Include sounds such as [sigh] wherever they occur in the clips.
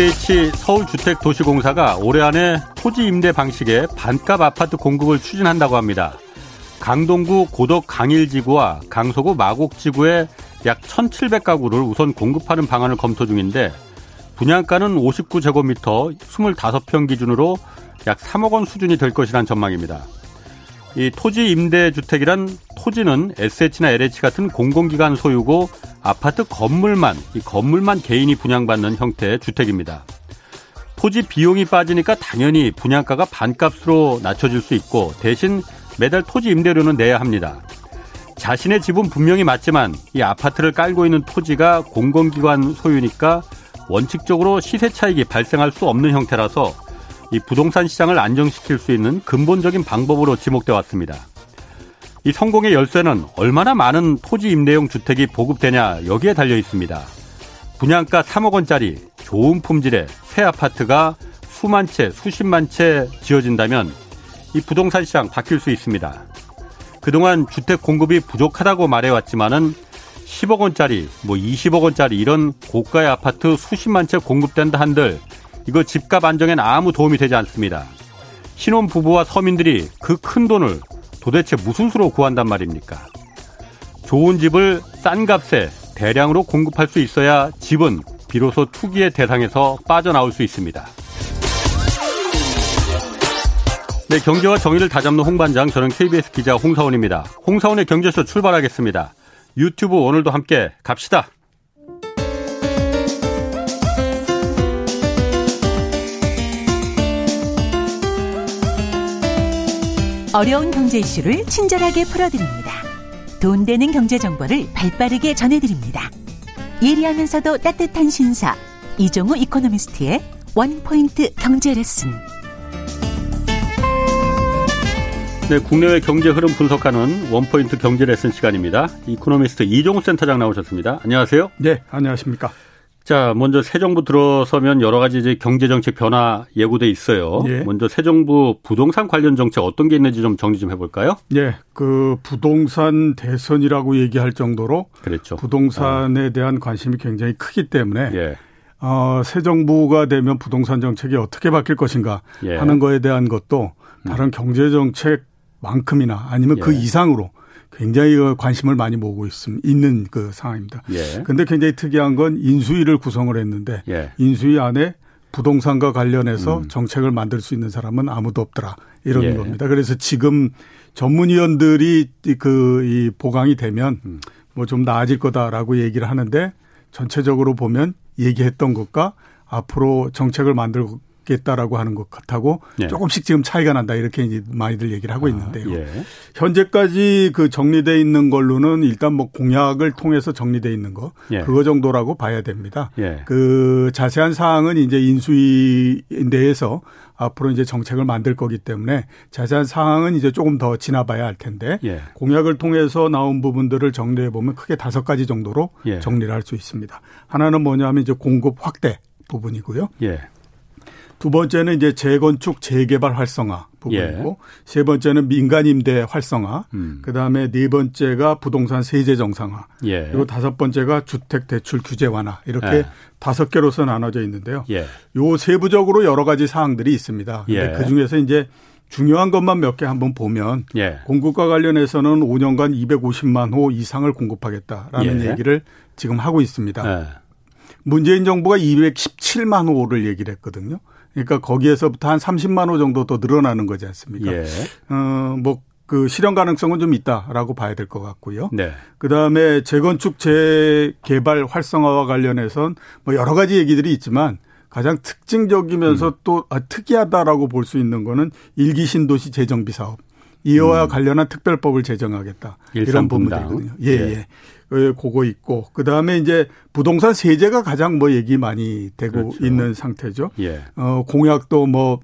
SH 서울주택도시공사가 올해 안에 토지 임대 방식의 반값 아파트 공급을 추진한다고 합니다. 강동구 고덕 강일지구와 강서구 마곡지구에 약 1,700가구를 우선 공급하는 방안을 검토 중인데 분양가는 59제곱미터 25평 기준으로 약 3억 원 수준이 될 것이란 전망입니다. 이 토지 임대 주택이란 토지는 SH나 LH 같은 공공기관 소유고 아파트 건물만 이 건물만 개인이 분양받는 형태의 주택입니다. 토지 비용이 빠지니까 당연히 분양가가 반값으로 낮춰질 수 있고 대신 매달 토지 임대료는 내야 합니다. 자신의 집은 분명히 맞지만 이 아파트를 깔고 있는 토지가 공공기관 소유니까 원칙적으로 시세 차익이 발생할 수 없는 형태라서 이 부동산 시장을 안정시킬 수 있는 근본적인 방법으로 지목돼 왔습니다. 이 성공의 열쇠는 얼마나 많은 토지 임대용 주택이 보급되냐 여기에 달려 있습니다. 분양가 3억 원짜리 좋은 품질의 새 아파트가 수만 채, 수십만 채 지어진다면 이 부동산 시장 바뀔 수 있습니다. 그동안 주택 공급이 부족하다고 말해왔지만은 10억 원짜리, 뭐 20억 원짜리 이런 고가의 아파트 수십만 채 공급된다 한들 이거 집값 안정엔 아무 도움이 되지 않습니다. 신혼 부부와 서민들이 그 큰 돈을 도대체 무슨 수로 구한단 말입니까? 좋은 집을 싼 값에 대량으로 공급할 수 있어야 집은 비로소 투기의 대상에서 빠져나올 수 있습니다. 네, 경제와 정의를 다잡는 홍반장, 저는 KBS 기자 홍사원입니다. 홍사원의 경제쇼 출발하겠습니다. 유튜브 오늘도 함께 갑시다. 어려운 경제 이슈를 친절하게 풀어드립니다. 돈 되는 경제 정보를 발빠르게 전해드립니다. 예리하면서도 따뜻한 신사 이종우 이코노미스트의 원포인트 경제 레슨. 네, 국내외 경제 흐름 분석하는 원포인트 경제 레슨 시간입니다. 이코노미스트 이종우 센터장 나오셨습니다. 안녕하세요. 네, 안녕하십니까. 자, 먼저 새 정부 들어서면 여러 가지 이제 경제 정책 변화 예고돼 있어요. 예. 먼저 새 정부 부동산 관련 정책 어떤 게 있는지 좀 정리 좀 해볼까요? 예, 그 부동산 대선이라고 얘기할 정도로 그렇죠. 부동산에 어. 대한 관심이 굉장히 크기 때문에 예. 어, 새 정부가 되면 부동산 정책이 어떻게 바뀔 것인가 예. 하는 거에 대한 것도 다른 음. 경제 정책만큼이나 아니면 그 예. 이상으로 굉장히 그 관심을 많이 모으고 있음, 있는 그 상황입니다. 예. 근데 굉장히 특이한 건 인수위를 구성을 했는데 예. 인수위 안에 부동산과 관련해서 음. 정책을 만들 수 있는 사람은 아무도 없더라. 이런 예. 겁니다. 그래서 지금 전문위원들이 그 이 보강이 되면 음. 뭐좀 나아질 거다라고 얘기를 하는데 전체적으로 보면 얘기했던 것과 앞으로 정책을 만들 고 겠다라고 하는 것 같고 예. 조금씩 지금 차이가 난다 이렇게 이제 많이들 얘기를 하고 아, 있는데요. 예. 현재까지 그 정리돼 있는 걸로는 일단 뭐 공약을 통해서 정리돼 있는 거 예. 그거 정도라고 봐야 됩니다. 예. 그 자세한 사항은 이제 인수위 내에서 앞으로 이제 정책을 만들 거기 때문에 자세한 사항은 이제 조금 더 지나봐야 할 텐데 예. 공약을 통해서 나온 부분들을 정리해 보면 크게 다섯 가지 정도로 예. 정리를 할 수 있습니다. 하나는 뭐냐면 이제 공급 확대 부분이고요. 두 번째는 이제 재건축 재개발 활성화 부분이고 예. 세 번째는 민간 임대 활성화 음. 그다음에 네 번째가 부동산 세제 정상화 예. 그리고 다섯 번째가 주택 대출 규제 완화 이렇게 예. 다섯 개로서 나눠져 있는데요. 예. 요 세부적으로 여러 가지 사항들이 있습니다. 근데 예. 그중에서 이제 중요한 것만 몇 개 한번 보면 예. 공급과 관련해서는 5년간 250만 호 이상을 공급하겠다라는 얘기를 지금 하고 있습니다. 문재인 정부가 217만 호를 얘기를 했거든요. 그러니까 거기에서부터 한 30만 호 정도 더 늘어나는 거지 않습니까? 예. 어, 뭐, 그 실현 가능성은 좀 있다라고 봐야 될 것 같고요. 네. 그 다음에 재건축 재개발 활성화와 관련해선 뭐 여러 가지 얘기들이 있지만 가장 특징적이면서 음. 또 아, 특이하다라고 볼 수 있는 거는 일기 신도시 재정비 사업. 이와 음. 관련한 특별법을 제정하겠다. 이런 부분들이거든요. 예, 예. 예. 그거 있고 그다음에 이제 부동산 세제가 가장 뭐 얘기 많이 되고 그렇죠. 있는 상태죠. 예. 어 공약도 뭐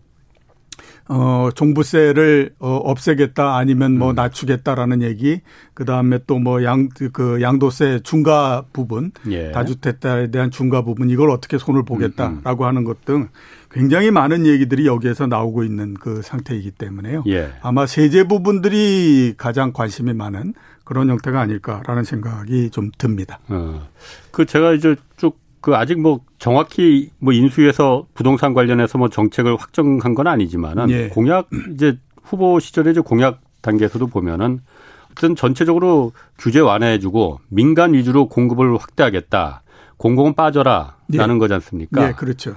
어, 종부세를 어, 없애겠다 아니면 뭐 음. 낮추겠다라는 얘기, 그 다음에 또 뭐 양, 그 양도세 중과 부분, 예. 다주택자에 대한 중과 부분, 이걸 어떻게 손을 보겠다라고 음, 음. 하는 것 등 굉장히 많은 얘기들이 여기에서 나오고 있는 그 상태이기 때문에요. 예. 아마 세제 부분들이 가장 관심이 많은 그런 형태가 아닐까라는 생각이 좀 듭니다. 어. 그 제가 이제 쭉 그 아직 뭐 정확히 뭐 인수위에서 부동산 관련해서 뭐 정책을 확정한 건 아니지만은 예. 공약 이제 후보 시절에 이제 공약 단계에서도 보면은 어쨌든 전체적으로 규제 완화해주고 민간 위주로 공급을 확대하겠다. 공공은 빠져라라는 예. 거지 않습니까? 예, 그렇죠.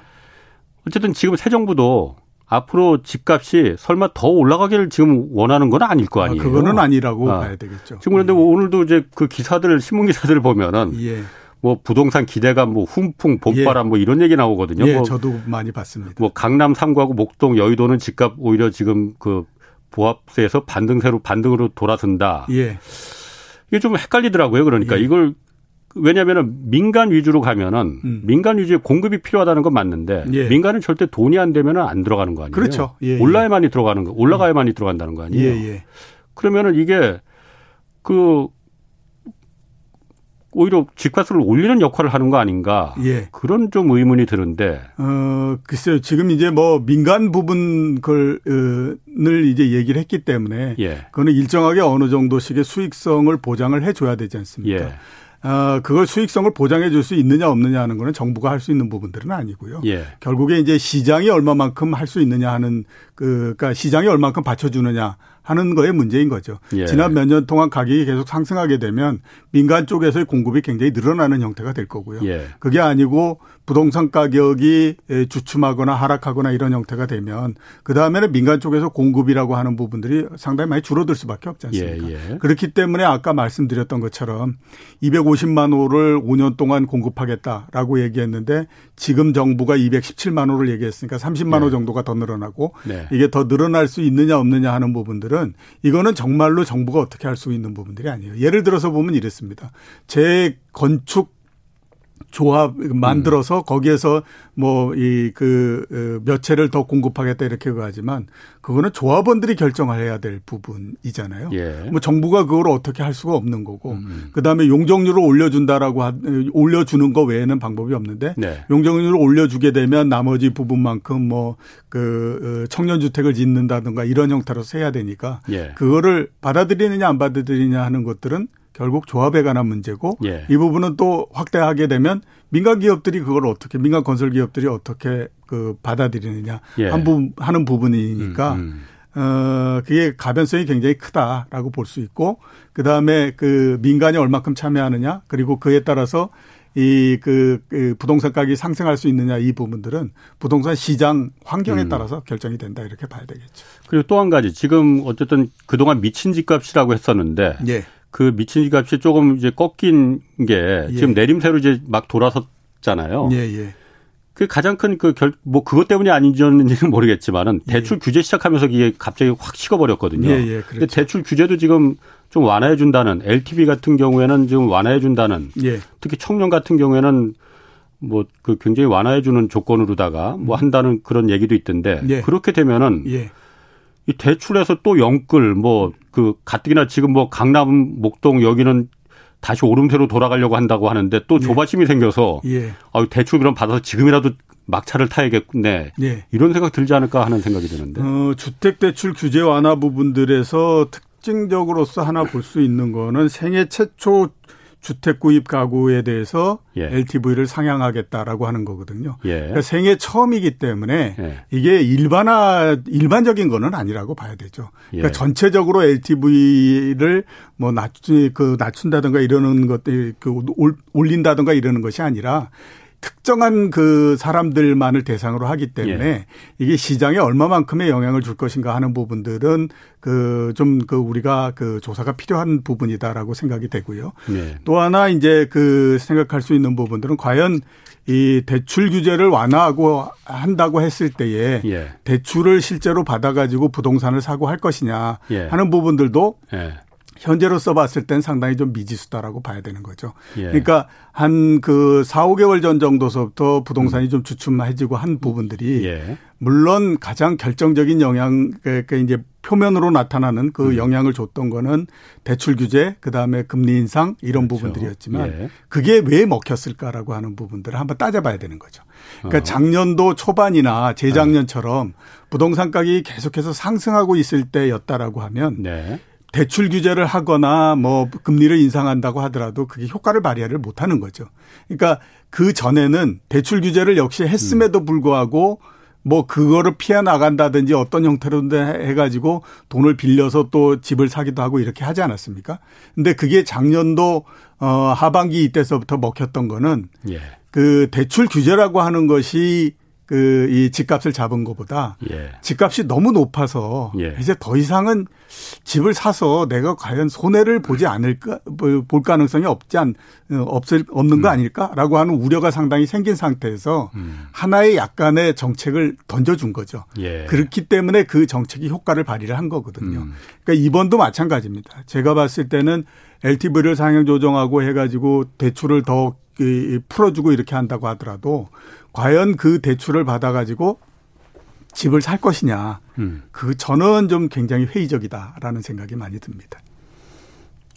어쨌든 지금 새 정부도 앞으로 집값이 설마 더 올라가기를 지금 원하는 건 아닐 거 아, 아니에요. 아, 그거는 아니라고 아. 봐야 되겠죠. 지금 그런데 예. 오늘도 이제 그 기사들 신문 기사들을 보면은 예. 뭐 부동산 기대감 뭐 훈풍 봄바람 예. 뭐 이런 얘기 나오거든요. 예, 뭐 저도 많이 봤습니다. 뭐 강남 3구하고 목동 여의도는 집값 오히려 지금 그 보합세에서 반등세로 반등으로 돌아선다. 예. 이게 좀 헷갈리더라고요. 그러니까 예. 이걸 왜냐하면 민간 위주로 가면은 음. 민간 위주의 공급이 필요하다는 건 맞는데 예. 민간은 절대 돈이 안 되면은 안 들어가는 거 아니에요? 그렇죠. 예, 예. 올라야만이 들어가는 거, 올라가야만이 들어간다는 거 아니에요? 예, 예. 그러면은 이게 그 오히려 집값을 올리는 역할을 하는 거 아닌가? 예. 그런 좀 의문이 드는데. 어, 글쎄요. 지금 이제 뭐 민간 부분 걸을 이제 얘기를 했기 때문에 예. 그거는 일정하게 어느 정도씩의 수익성을 보장을 해 줘야 되지 않습니까? 예. 어, 그걸 수익성을 보장해 줄 수 있느냐 없느냐 하는 거는 정부가 할 수 있는 부분들은 아니고요. 예. 결국에 이제 시장이 얼마만큼 할 수 있느냐 하는 그, 그러니까 시장이 얼마만큼 받쳐주느냐 하는 거에 문제인 거죠. 예. 지난 몇 년 동안 가격이 계속 상승하게 되면 민간 쪽에서의 공급이 굉장히 늘어나는 형태가 될 거고요. 예. 그게 아니고 부동산 가격이 주춤하거나 하락하거나 이런 형태가 되면 그 다음에는 민간 쪽에서 공급이라고 하는 부분들이 상당히 많이 줄어들 수밖에 없지 않습니까? 예, 예. 그렇기 때문에 아까 말씀드렸던 것처럼 250만 호를 5년 동안 공급하겠다라고 얘기했는데 지금 정부가 217만 호를 얘기했으니까 30만 호 예. 정도가 더 늘어나고 네. 이게 더 늘어날 수 있느냐 없느냐 하는 부분들 은 이거는 정말로 정부가 어떻게 할 수 있는 부분들이 아니에요. 예를 들어서 보면 이랬습니다. 재건축 조합 만들어서 음. 거기에서 뭐 이그 어, 몇 채를 더 공급하겠다 이렇게 하지만 그거는 조합원들이 결정을 해야 될 부분이잖아요. 예. 뭐 정부가 그걸 어떻게 할 수가 없는 거고 음. 음. 그다음에 용적률을 올려준다라고 하, 올려주는 거 외에는 방법이 없는데 네. 용적률을 올려주게 되면 나머지 부분만큼 뭐그 어, 청년 주택을 짓는다든가 이런 형태로 해야 되니까 예. 그거를 받아들이느냐 안 받아들이느냐 하는 것들은 결국 조합에 관한 문제고 예. 이 부분은 또 확대하게 되면 민간 기업들이 그걸 어떻게 민간 건설 기업들이 어떻게 그 받아들이느냐 예. 한 부, 하는 부분이니까 음, 음. 어 그게 가변성이 굉장히 크다라고 볼 수 있고 그다음에 그 민간이 얼마큼 참여하느냐 그리고 그에 따라서 이그 그 부동산 가격이 상승할 수 있느냐 이 부분들은 부동산 시장 환경에 음. 따라서 결정이 된다 이렇게 봐야 되겠죠. 그리고 또 한 가지 지금 어쨌든 그동안 미친 집값이라고 했었는데 예. 그 미친 값이 조금 이제 꺾인 게 예. 지금 내림세로 이제 막 돌아섰잖아요. 예, 예. 그 가장 큰 그 결, 뭐 그것 때문이 아닌지는 모르겠지만은 예. 대출 규제 시작하면서 이게 갑자기 확 식어버렸거든요. 예, 예, 그렇죠. 근데 대출 규제도 지금 좀 완화해 준다는 LTV 같은 경우에는 지금 완화해 준다는 예. 특히 청년 같은 경우에는 뭐 그 굉장히 완화해 주는 조건으로다가 뭐 음. 한다는 그런 얘기도 있던데 예. 그렇게 되면은 예. 이 대출에서 또 영끌 뭐 그 가뜩이나 지금 뭐 강남 목동 여기는 다시 오름세로 돌아가려고 한다고 하는데 또 예. 조바심이 예. 생겨서 예. 아 대출 그럼 받아서 지금이라도 막차를 타야겠네. 예. 이런 생각 들지 않을까 하는 생각이 드는데. 어, 주택 대출 규제 완화 부분들에서 특징적으로서 하나 볼 수 있는 거는 생애 최초 주택 구입 가구에 대해서 예. LTV를 상향하겠다라고 하는 거거든요. 예. 그러니까 생애 처음이기 때문에 예. 이게 일반화 일반적인 거는 아니라고 봐야 되죠. 그러니까 예. 전체적으로 LTV를 뭐 낮추 그 낮춘다든가 이러는 것들 그 올린다든가 이러는 것이 아니라 특정한 그 사람들만을 대상으로 하기 때문에 예. 이게 시장에 얼마만큼의 영향을 줄 것인가 하는 부분들은 그 좀그 그 우리가 그 조사가 필요한 부분이다라고 생각이 되고요. 예. 또 하나 이제 그 생각할 수 있는 부분들은 과연 이 대출 규제를 완화하고 한다고 했을 때에 예. 대출을 실제로 받아가지고 부동산을 사고 할 것이냐 예. 하는 부분들도 예. 현재로써 봤을 땐 상당히 좀 미지수다라고 봐야 되는 거죠. 예. 그러니까 한 그 4, 5개월 전 정도서부터 부동산이 음. 좀 주춤해지고 한 부분들이 예. 물론 가장 결정적인 영향, 그러니까 이제 표면으로 나타나는 그 음. 영향을 줬던 거는 대출 규제, 그 다음에 금리 인상 이런 그렇죠. 부분들이었지만 예. 그게 왜 먹혔을까라고 하는 부분들을 한번 따져봐야 되는 거죠. 그러니까 어. 작년도 초반이나 재작년처럼 네. 부동산 가격이 계속해서 상승하고 있을 때였다라고 하면 네. 대출 규제를 하거나 뭐 금리를 인상한다고 하더라도 그게 효과를 발휘를 못 하는 거죠. 그러니까 그 전에는 대출 규제를 역시 했음에도 불구하고 뭐 그거를 피해 나간다든지 어떤 형태로든 해가지고 돈을 빌려서 또 집을 사기도 하고 이렇게 하지 않았습니까? 근데 그게 작년도 어 하반기 이때서부터 먹혔던 거는 예. 그 대출 규제라고 하는 것이 그 이 집값을 잡은 것보다 예. 집값이 너무 높아서 예. 이제 더 이상은 집을 사서 내가 과연 손해를 보지 않을까 뭐볼 가능성이 없지 않 없을 없는 거 음. 아닐까라고 하는 우려가 상당히 생긴 상태에서 음. 하나의 약간의 정책을 던져준 거죠. 예. 그렇기 때문에 그 정책이 효과를 발휘를 한 거거든요. 음. 그러니까 이번도 마찬가지입니다. 제가 봤을 때는 LTV를 상향 조정하고 해가지고 대출을 더 풀어주고 이렇게 한다고 하더라도 과연 그 대출을 받아가지고 집을 살 것이냐. 음. 그 저는 좀 굉장히 회의적이다라는 생각이 많이 듭니다.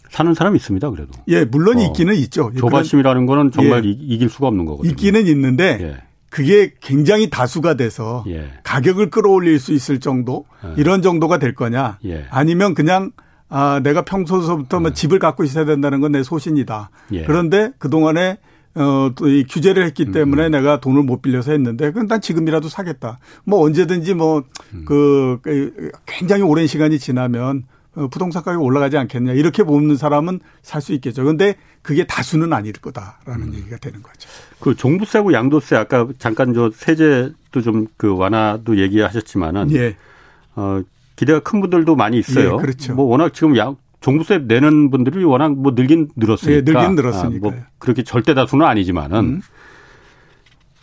사는 사람이 있습니다, 그래도. 예, 물론 어. 있기는 있죠. 조바심이라는 거는 정말 예. 이길 수가 없는 거거든요. 있기는 있는데 예. 그게 굉장히 다수가 돼서 예. 가격을 끌어올릴 수 있을 정도 예. 이런 정도가 될 거냐 예. 아니면 그냥 아 내가 평소서부터 뭐 예. 집을 갖고 있어야 된다는 건 내 소신이다. 그런데 그 동안에 어, 또이 규제를 했기 때문에 음. 내가 돈을 못 빌려서 했는데, 그건 난 지금이라도 사겠다. 뭐 언제든지 뭐, 음. 그, 그, 굉장히 오랜 시간이 지나면 어, 부동산 가격이 올라가지 않겠냐. 이렇게 보는 사람은 살 수 있겠죠. 근데 그게 다수는 아닐 거다라는 음. 얘기가 되는 거죠. 그 종부세하고 양도세 아까 잠깐 저 세제도 좀 그 완화도 얘기하셨지만은. 예. 어, 기대가 큰 분들도 많이 있어요. 예, 그렇죠. 뭐 워낙 지금 양, 종부세 내는 분들이 워낙 뭐 늘긴 늘었으니까. 네, 늘긴 늘었으니까. 아, 뭐 그렇게 절대 다수는 아니지만은 음.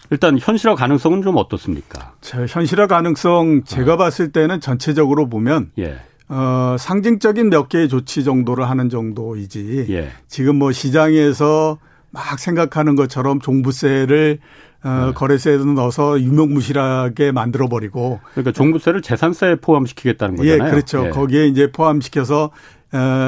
일단 현실화 가능성은 좀 어떻습니까? 자, 현실화 가능성 제가 어. 봤을 때는 전체적으로 보면 예. 어, 상징적인 몇 개의 조치 정도를 하는 정도이지. 예. 지금 뭐 시장에서 막 생각하는 것처럼 종부세를 어, 네. 거래세에도 넣어서 유명무실하게 만들어 버리고. 그러니까 종부세를 재산세에 포함시키겠다는 예, 거잖아요. 예, 그렇죠. 예. 거기에 이제 포함시켜서 어,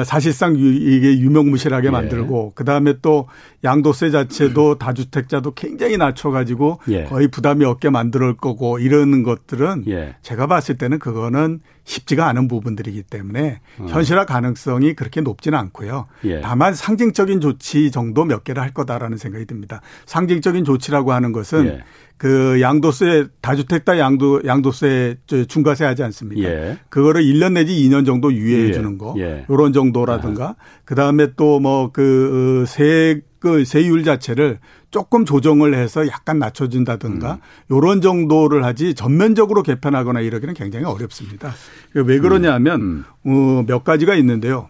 사실상 이게 유명무실하게 예. 만들고 예. 그다음에 또 양도세 자체도 다주택자도 굉장히 낮춰가지고 예. 거의 부담이 없게 만들 거고 이러는 것들은 예. 제가 봤을 때는 그거는 쉽지가 않은 부분들이기 때문에 어. 현실화 가능성이 그렇게 높지는 않고요. 예. 다만 상징적인 조치 정도 몇 개를 할 거다라는 생각이 듭니다. 상징적인 조치라고 하는 것은 예. 그 양도세 다주택 다 양도 양도세 중과세 하지 않습니까? 예. 그거를 1년 내지 2년 정도 유예해 예. 주는 거. 예. 요런 정도라든가 아. 그다음에 또 뭐 그 세 그 세율 자체를 조금 조정을 해서 약간 낮춰준다든가 음. 요런 정도를 하지 전면적으로 개편하거나 이러기는 굉장히 어렵습니다. 왜 그러냐면 음. 음. 어, 몇 가지가 있는데요.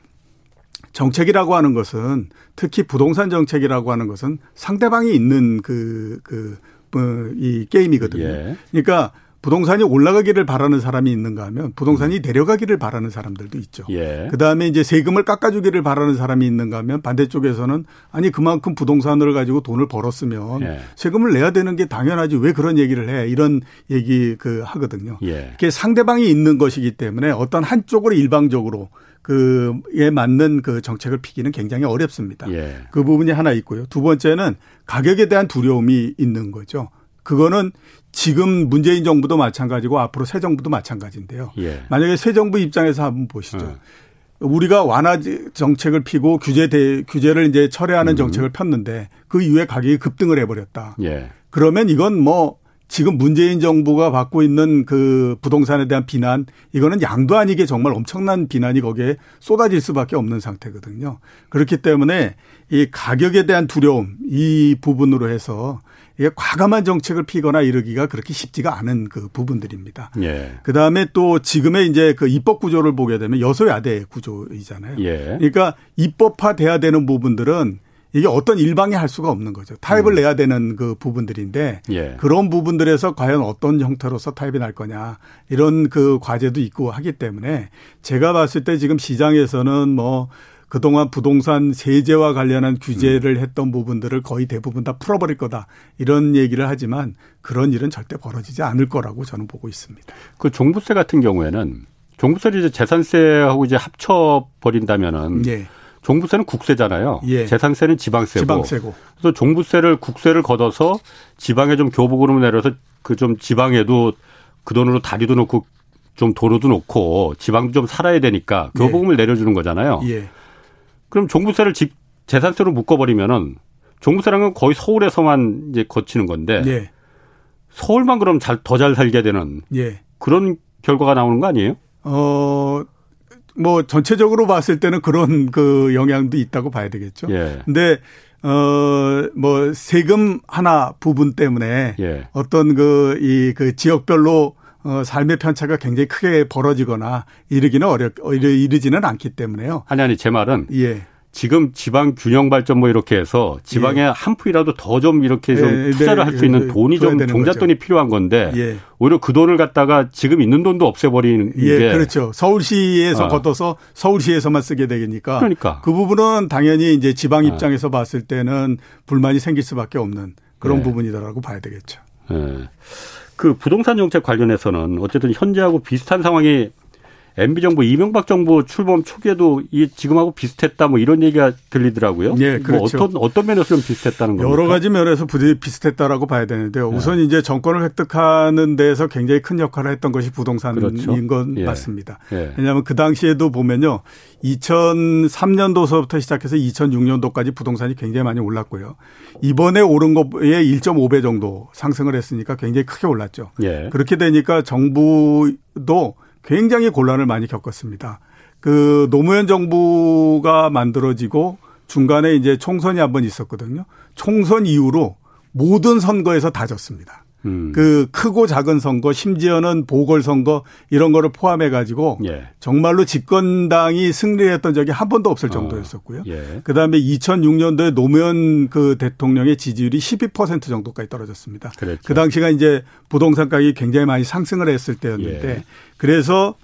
정책이라고 하는 것은 특히 부동산 정책이라고 하는 것은 상대방이 있는 그, 그, 어, 이 게임이거든요. 예. 그러니까 부동산이 올라가기를 바라는 사람이 있는가 하면 부동산이 음. 내려가기를 바라는 사람들도 있죠. 예. 그다음에 이제 세금을 깎아주기를 바라는 사람이 있는가 하면 반대쪽에서는 아니 그만큼 부동산을 가지고 돈을 벌었으면 예. 세금을 내야 되는 게 당연하지 왜 그런 얘기를 해 이런 얘기 그 하거든요. 예. 그게 상대방이 있는 것이기 때문에 어떤 한쪽으로 일방적으로 그에 맞는 그 정책을 피기는 굉장히 어렵습니다. 예. 그 부분이 하나 있고요. 두 번째는 가격에 대한 두려움이 있는 거죠. 그거는 지금 문재인 정부도 마찬가지고 앞으로 새 정부도 마찬가지인데요. 예. 만약에 새 정부 입장에서 한번 보시죠. 어. 우리가 완화 정책을 피고 규제 대 규제를 이제 철회하는 음. 정책을 폈는데 그 이후에 가격이 급등을 해버렸다. 예. 그러면 이건 뭐 지금 문재인 정부가 받고 있는 그 부동산에 대한 비난 이거는 양도 아니게 정말 엄청난 비난이 거기에 쏟아질 수밖에 없는 상태거든요. 그렇기 때문에 이 가격에 대한 두려움 이 부분으로 해서 이게 과감한 정책을 피거나 이러기가 그렇게 쉽지가 않은 그 부분들입니다. 예. 그 다음에 또 지금의 이제 그 입법 구조를 보게 되면 여소야대 구조이잖아요. 예. 그러니까 입법화돼야 되는 부분들은 이게 어떤 일방이 할 수가 없는 거죠. 타입을 음. 내야 되는 그 부분들인데 예. 그런 부분들에서 과연 어떤 형태로서 타입이 날 거냐 이런 그 과제도 있고 하기 때문에 제가 봤을 때 지금 시장에서는 뭐 그동안 부동산 세제와 관련한 규제를 했던 부분들을 거의 대부분 다 풀어버릴 거다. 이런 얘기를 하지만 그런 일은 절대 벌어지지 않을 거라고 저는 보고 있습니다. 그 종부세 같은 경우에는 종부세를 이제 재산세하고 이제 합쳐 버린다면은 예. 종부세는 국세잖아요. 예. 재산세는 지방세고. 지방세고. 그래서 종부세를 국세를 걷어서 지방에 좀 교부금을 내려서 그 좀 지방에도 그 돈으로 다리도 놓고 좀 도로도 놓고 지방도 좀 살아야 되니까 교부금을 예. 내려주는 거잖아요. 예. 그럼 종부세를 집 재산세로 묶어버리면은 종부세라는 건 거의 서울에서만 이제 거치는 건데 예. 서울만 그럼 잘 더 잘 살게 되는 예. 그런 결과가 나오는 거 아니에요? 어. 뭐 전체적으로 봤을 때는 그런 그 영향도 있다고 봐야 되겠죠. 예. 근데 어뭐 세금 하나 부분 때문에 예. 어떤 그 이그 그 지역별로 어, 삶의 편차가 굉장히 크게 벌어지거나 이르기는 어려 이르지는 않기 때문에요. 아니 아니 제 말은 예. 지금 지방 균형 발전 뭐 이렇게 해서 지방에 예. 한 푼이라도 더 좀 이렇게 좀 예, 투자를 네, 할수 있는 돈이 좀 종잣돈이 거죠. 필요한 건데 예. 오히려 그 돈을 갖다가 지금 있는 돈도 없애버리는 예, 게 그렇죠. 서울시에서 아. 걷어서 서울시에서만 쓰게 되니까 그러니까 그 부분은 당연히 이제 지방 아. 입장에서 아. 봤을 때는 불만이 생길 수밖에 없는 그런 네. 부분이다라고 봐야 되겠죠. 네. 그 부동산 정책 관련해서는 어쨌든 현재하고 비슷한 상황이 MB 정부 이명박 정부 출범 초기에도 이 지금하고 비슷했다 뭐 이런 얘기가 들리더라고요. 네, 그렇죠. 뭐 어떤 어떤 면에서 좀 비슷했다는 겁니까? 여러 가지 면에서 부디 비슷했다라고 봐야 되는데요. 네. 우선 이제 정권을 획득하는 데에서 굉장히 큰 역할을 했던 것이 부동산인 그렇죠. 건 예. 맞습니다. 예. 왜냐하면 그 당시에도 보면요. 2003년도서부터 시작해서 2006년도까지 부동산이 굉장히 많이 올랐고요. 이번에 오른 것에 1.5배 정도 상승을 했으니까 굉장히 크게 올랐죠. 예. 그렇게 되니까 정부도 굉장히 곤란을 많이 겪었습니다. 그 노무현 정부가 만들어지고 중간에 이제 총선이 한 번 있었거든요. 총선 이후로 모든 선거에서 다 졌습니다. 음. 그 크고 작은 선거 심지어는 보궐선거 이런 거를 포함해 가지고 예. 정말로 집권당이 승리했던 적이 한 번도 없을 어. 정도였었고요. 어. 예. 그다음에 2006년도에 노무현 그 대통령의 지지율이 12% 정도까지 떨어졌습니다. 그랬죠. 그 당시가 이제 부동산 가격이 굉장히 많이 상승을 했을 때였는데 예. 그래서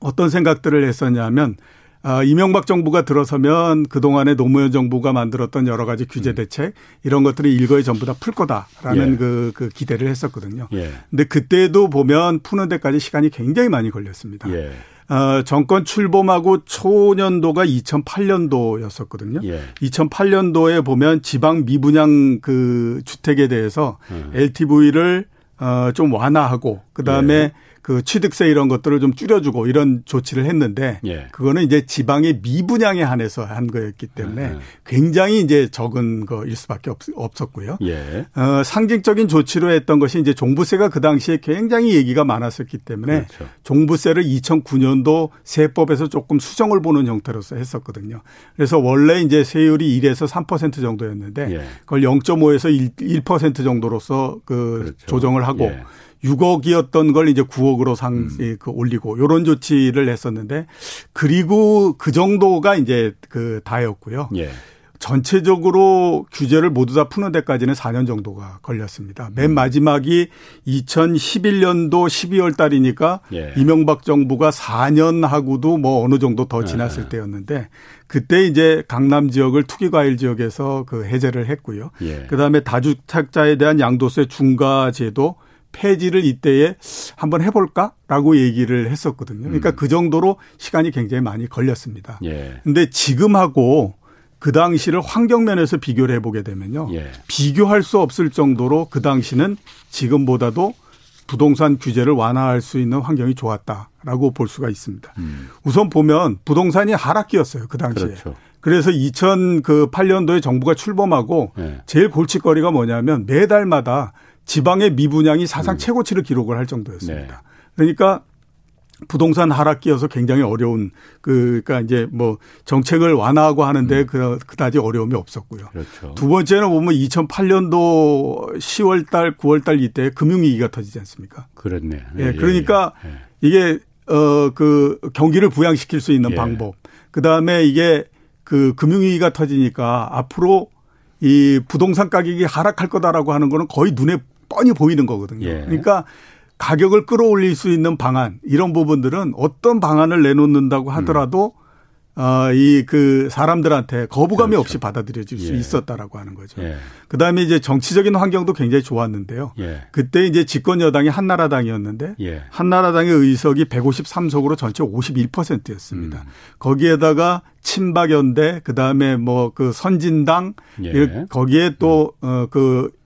어떤 생각들을 했었냐면 아, 이명박 정부가 들어서면 그동안에 노무현 정부가 만들었던 여러 가지 규제 음. 대책 이런 것들이 일거에 전부 다 풀 거다라는 예. 그, 그 기대를 했었거든요. 예. 근데 그때도 보면 푸는 데까지 시간이 굉장히 많이 걸렸습니다. 예. 어, 정권 출범하고 초년도가 2008년도였었거든요. 예. 2008년도에 보면 지방 미분양 그 주택에 대해서 음. LTV를 어, 좀 완화하고 그다음에 예. 그 취득세 이런 것들을 좀 줄여주고 이런 조치를 했는데 예. 그거는 이제 지방의 미분양에 한해서 한 거였기 때문에 예. 굉장히 이제 적은 거일 수밖에 없, 었고요 예. 어, 상징적인 조치로 했던 것이 이제 종부세가 그 당시에 굉장히 얘기가 많았었기 때문에 그렇죠. 종부세를 2009년도 세법에서 조금 수정을 보는 형태로서 했었거든요. 그래서 원래 이제 세율이 1에서 3% 정도였는데 예. 그걸 0.5에서 1, 1% 정도로서 그 그렇죠. 조정을 하고 예. 6억이었던 걸 이제 9억으로 상, 음. 그 올리고 요런 조치를 했었는데 그리고 그 정도가 이제 그 다였고요. 예. 전체적으로 규제를 모두 다 푸는 데까지는 4년 정도가 걸렸습니다. 맨 음. 마지막이 2011년도 12월 달이니까 예. 이명박 정부가 4년 하고도 뭐 어느 정도 더 지났을 예. 때였는데 그때 이제 강남 지역을 투기과일 지역에서 그 해제를 했고요. 예. 그다음에 다주택자에 대한 양도세 중과제도 폐지를 이때에 한번 해볼까라고 얘기를 했었거든요. 그러니까 음. 그 정도로 시간이 굉장히 많이 걸렸습니다. 예. 근데 지금하고 그 당시를 환경면에서 비교를 해보게 되면요. 예. 비교할 수 없을 정도로 그 당시는 지금보다도 부동산 규제를 완화할 수 있는 환경이 좋았다라고 볼 수가 있습니다. 음. 우선 보면 부동산이 하락기였어요. 그 당시에. 그렇죠. 그래서 2008년도에 정부가 출범하고 예. 제일 골칫거리가 뭐냐면 매달마다 지방의 미분양이 사상 음. 최고치를 기록을 할 정도였습니다. 네. 그러니까 부동산 하락기여서 굉장히 어려운 그 그러니까 이제 뭐 정책을 완화하고 하는데 음. 그 그다지 어려움이 없었고요. 그렇죠. 두 번째는 보면 2008년도 10월 달 9월 달 이때 금융 위기가 터지지 않습니까? 그렇네. 예, 예 그러니까 예, 예. 이게 어 그 경기를 부양시킬 수 있는 예. 방법. 그다음에 이게 그 금융 위기가 터지니까 앞으로 이 부동산 가격이 하락할 거다라고 하는 거는 거의 눈에 뻔히 보이는 거거든요. 예. 그러니까 가격을 끌어올릴 수 있는 방안 이런 부분들은 어떤 방안을 내놓는다고 하더라도 음. 어, 이 그 사람들한테 거부감이 그렇죠. 없이 받아들여질 예. 수 있었다라고 하는 거죠. 예. 그 다음에 이제 정치적인 환경도 굉장히 좋았는데요. 예. 그때 이제 집권 여당이 한나라당이었는데 예. 한나라당의 의석이 153석으로 전체 51%였습니다. 음. 거기에다가 친박연대 그 다음에 뭐 그 선진당 예. 거기에 또 음. 어그 그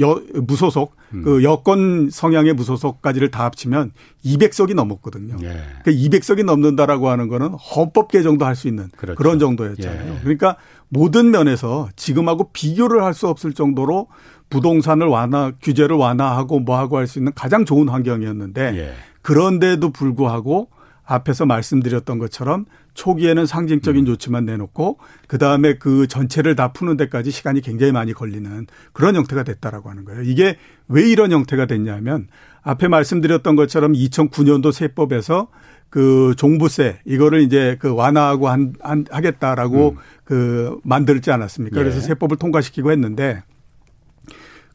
여, 무소속 음. 그 여권 성향의 무소속까지를 다 합치면 200석이 넘었거든요. 예. 그 200석이 넘는다라고 하는 거는 헌법 개정도 할 수 있는 그렇죠. 그런 정도였잖아요. 예. 그러니까 모든 면에서 지금하고 비교를 할 수 없을 정도로 부동산을 완화 규제를 완화하고 뭐 하고 할 수 있는 가장 좋은 환경이었는데 예. 그런데도 불구하고 앞에서 말씀드렸던 것처럼 초기에는 상징적인 음. 조치만 내놓고 그 다음에 그 전체를 다 푸는 데까지 시간이 굉장히 많이 걸리는 그런 형태가 됐다라고 하는 거예요. 이게 왜 이런 형태가 됐냐면 앞에 말씀드렸던 것처럼 2009년도 세법에서 그 종부세 이거를 이제 그 완화하고 한, 한 하겠다라고 음. 그 만들지 않았습니까? 예. 그래서 세법을 통과시키고 했는데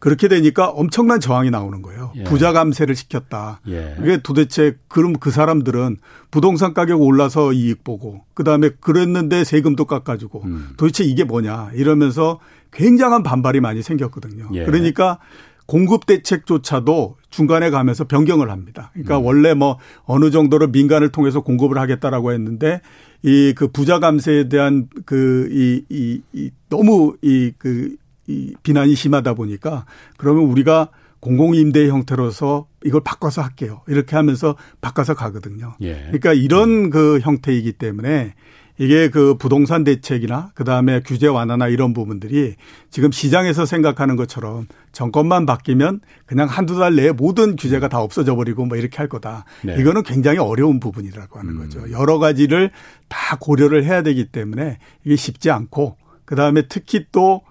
그렇게 되니까 엄청난 저항이 나오는 거예요. 예. 부자 감세를 시켰다. 예. 이게 도대체 그럼 그 사람들은 부동산 가격 올라서 이익 보고 그다음에 그랬는데 세금도 깎아주고 음. 도대체 이게 뭐냐 이러면서 굉장한 반발이 많이 생겼거든요. 예. 그러니까 공급 대책조차도 중간에 가면서 변경을 합니다. 그러니까 음. 원래 뭐 어느 정도로 민간을 통해서 공급을 하겠다라고 했는데 이 그 부자 감세에 대한 그 이 이 이 너무 이그 이 비난이 심하다 보니까 그러면 우리가 공공임대 형태로서 이걸 바꿔서 할게요. 이렇게 하면서 바꿔서 가거든요. 예. 그러니까 이런 그 형태이기 때문에 이게 그 부동산 대책이나 그 다음에 규제 완화나 이런 부분들이 지금 시장에서 생각하는 것처럼 정권만 바뀌면 그냥 한두 달 내에 모든 규제가 다 없어져 버리고 뭐 이렇게 할 거다. 네. 이거는 굉장히 어려운 부분이라고 하는 음. 거죠. 여러 가지를 다 고려를 해야 되기 때문에 이게 쉽지 않고 그 다음에 특히 또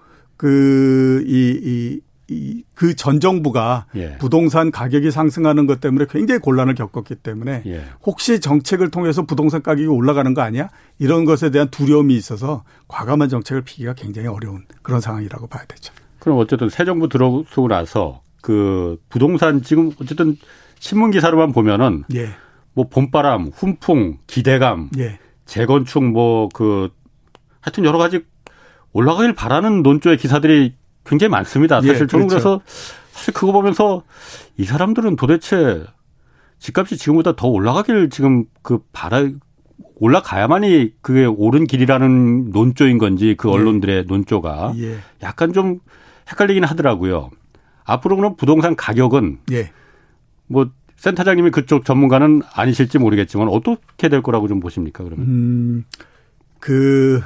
그, 이, 이, 그 전 정부가 예. 부동산 가격이 상승하는 것 때문에 굉장히 곤란을 겪었기 때문에 예. 혹시 정책을 통해서 부동산 가격이 올라가는 거 아니야? 이런 것에 대한 두려움이 있어서 과감한 정책을 피기가 굉장히 어려운 그런 상황이라고 봐야 되죠. 그럼 어쨌든 새 정부 들어서고 나서 그 부동산 지금 어쨌든 신문 기사로만 보면은 예. 뭐 봄바람, 훈풍, 기대감, 예. 재건축 뭐 그 하여튼 여러 가지 올라가길 바라는 논조의 기사들이 굉장히 많습니다. 사실 예, 저는 그렇죠. 그래서 사실 그거 보면서 이 사람들은 도대체 집값이 지금보다 더 올라가길 지금 그 바라 올라가야만이 그게 옳은 길이라는 논조인 건지 그 예. 언론들의 예. 논조가 예. 약간 좀 헷갈리긴 하더라고요. 앞으로 그럼 부동산 가격은 예. 뭐 센터장님이 그쪽 전문가는 아니실지 모르겠지만 어떻게 될 거라고 좀 보십니까 그러면? 음, 그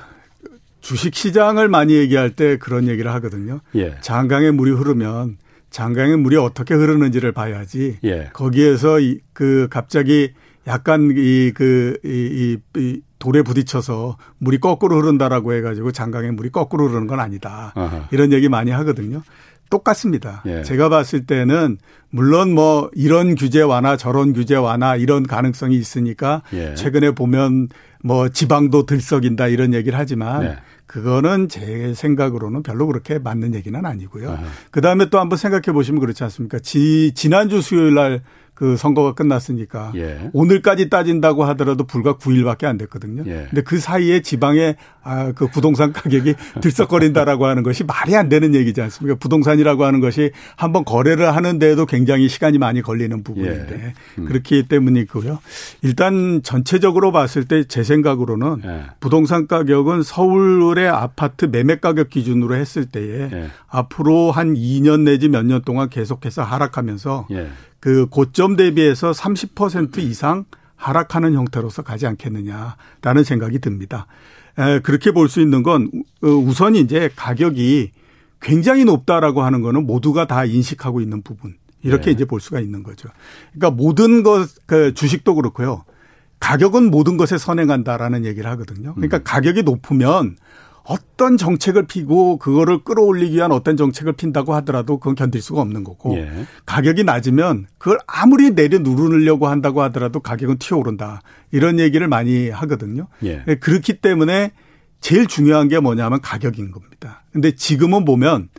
주식 시장을 많이 얘기할 때 그런 얘기를 하거든요. 예. 장강에 물이 흐르면 장강에 물이 어떻게 흐르는지를 봐야지. 예. 거기에서 이, 그 갑자기 약간 이 그 이, 이, 이 돌에 부딪혀서 물이 거꾸로 흐른다라고 해가지고 장강에 물이 거꾸로 흐르는 건 아니다. 아하. 이런 얘기 많이 하거든요. 똑같습니다. 예. 제가 봤을 때는 물론 뭐 이런 규제 완화 저런 규제 완화 이런 가능성이 있으니까 예. 최근에 보면 뭐 지방도 들썩인다 이런 얘기를 하지만 네. 그거는 제 생각으로는 별로 그렇게 맞는 얘기는 아니고요. 그 다음에 또 한번 생각해 보시면 그렇지 않습니까? 지, 지난주 수요일 날 그 선거가 끝났으니까 예. 오늘까지 따진다고 하더라도 불과 9일밖에 안 됐거든요. 예. 근데 그 사이에 지방에 아, 그 부동산 가격이 [laughs] 들썩거린다라고 하는 것이 말이 안 되는 얘기지 않습니까? 부동산이라고 하는 것이 한번 거래를 하는데도 굉장히 시간이 많이 걸리는 부분인데 예. 음. 그렇기 때문이고요. 일단 전체적으로 봤을 때 제 생각으로는 예. 부동산 가격은 서울의 아파트 매매 가격 기준으로 했을 때에 예. 앞으로 한 2년 내지 몇 년 동안 계속해서 하락하면서 예. 그 고점 대비해서 30% 이상 하락하는 형태로서 가지 않겠느냐라는 생각이 듭니다. 에, 그렇게 볼 수 있는 건 어, 우선 이제 가격이 굉장히 높다라고 하는 거는 모두가 다 인식하고 있는 부분. 이렇게 네. 이제 볼 수가 있는 거죠. 그러니까 모든 것, 그 주식도 그렇고요. 가격은 모든 것에 선행한다라는 얘기를 하거든요. 그러니까 음. 가격이 높으면 어떤 정책을 피고 그거를 끌어올리기 위한 어떤 정책을 핀다고 하더라도 그건 견딜 수가 없는 거고 예. 가격이 낮으면 그걸 아무리 내려 누르려고 한다고 하더라도 가격은 튀어오른다 이런 얘기를 많이 하거든요. 예. 예. 그렇기 때문에 제일 중요한 게 뭐냐면 가격인 겁니다. 근데 지금은 보면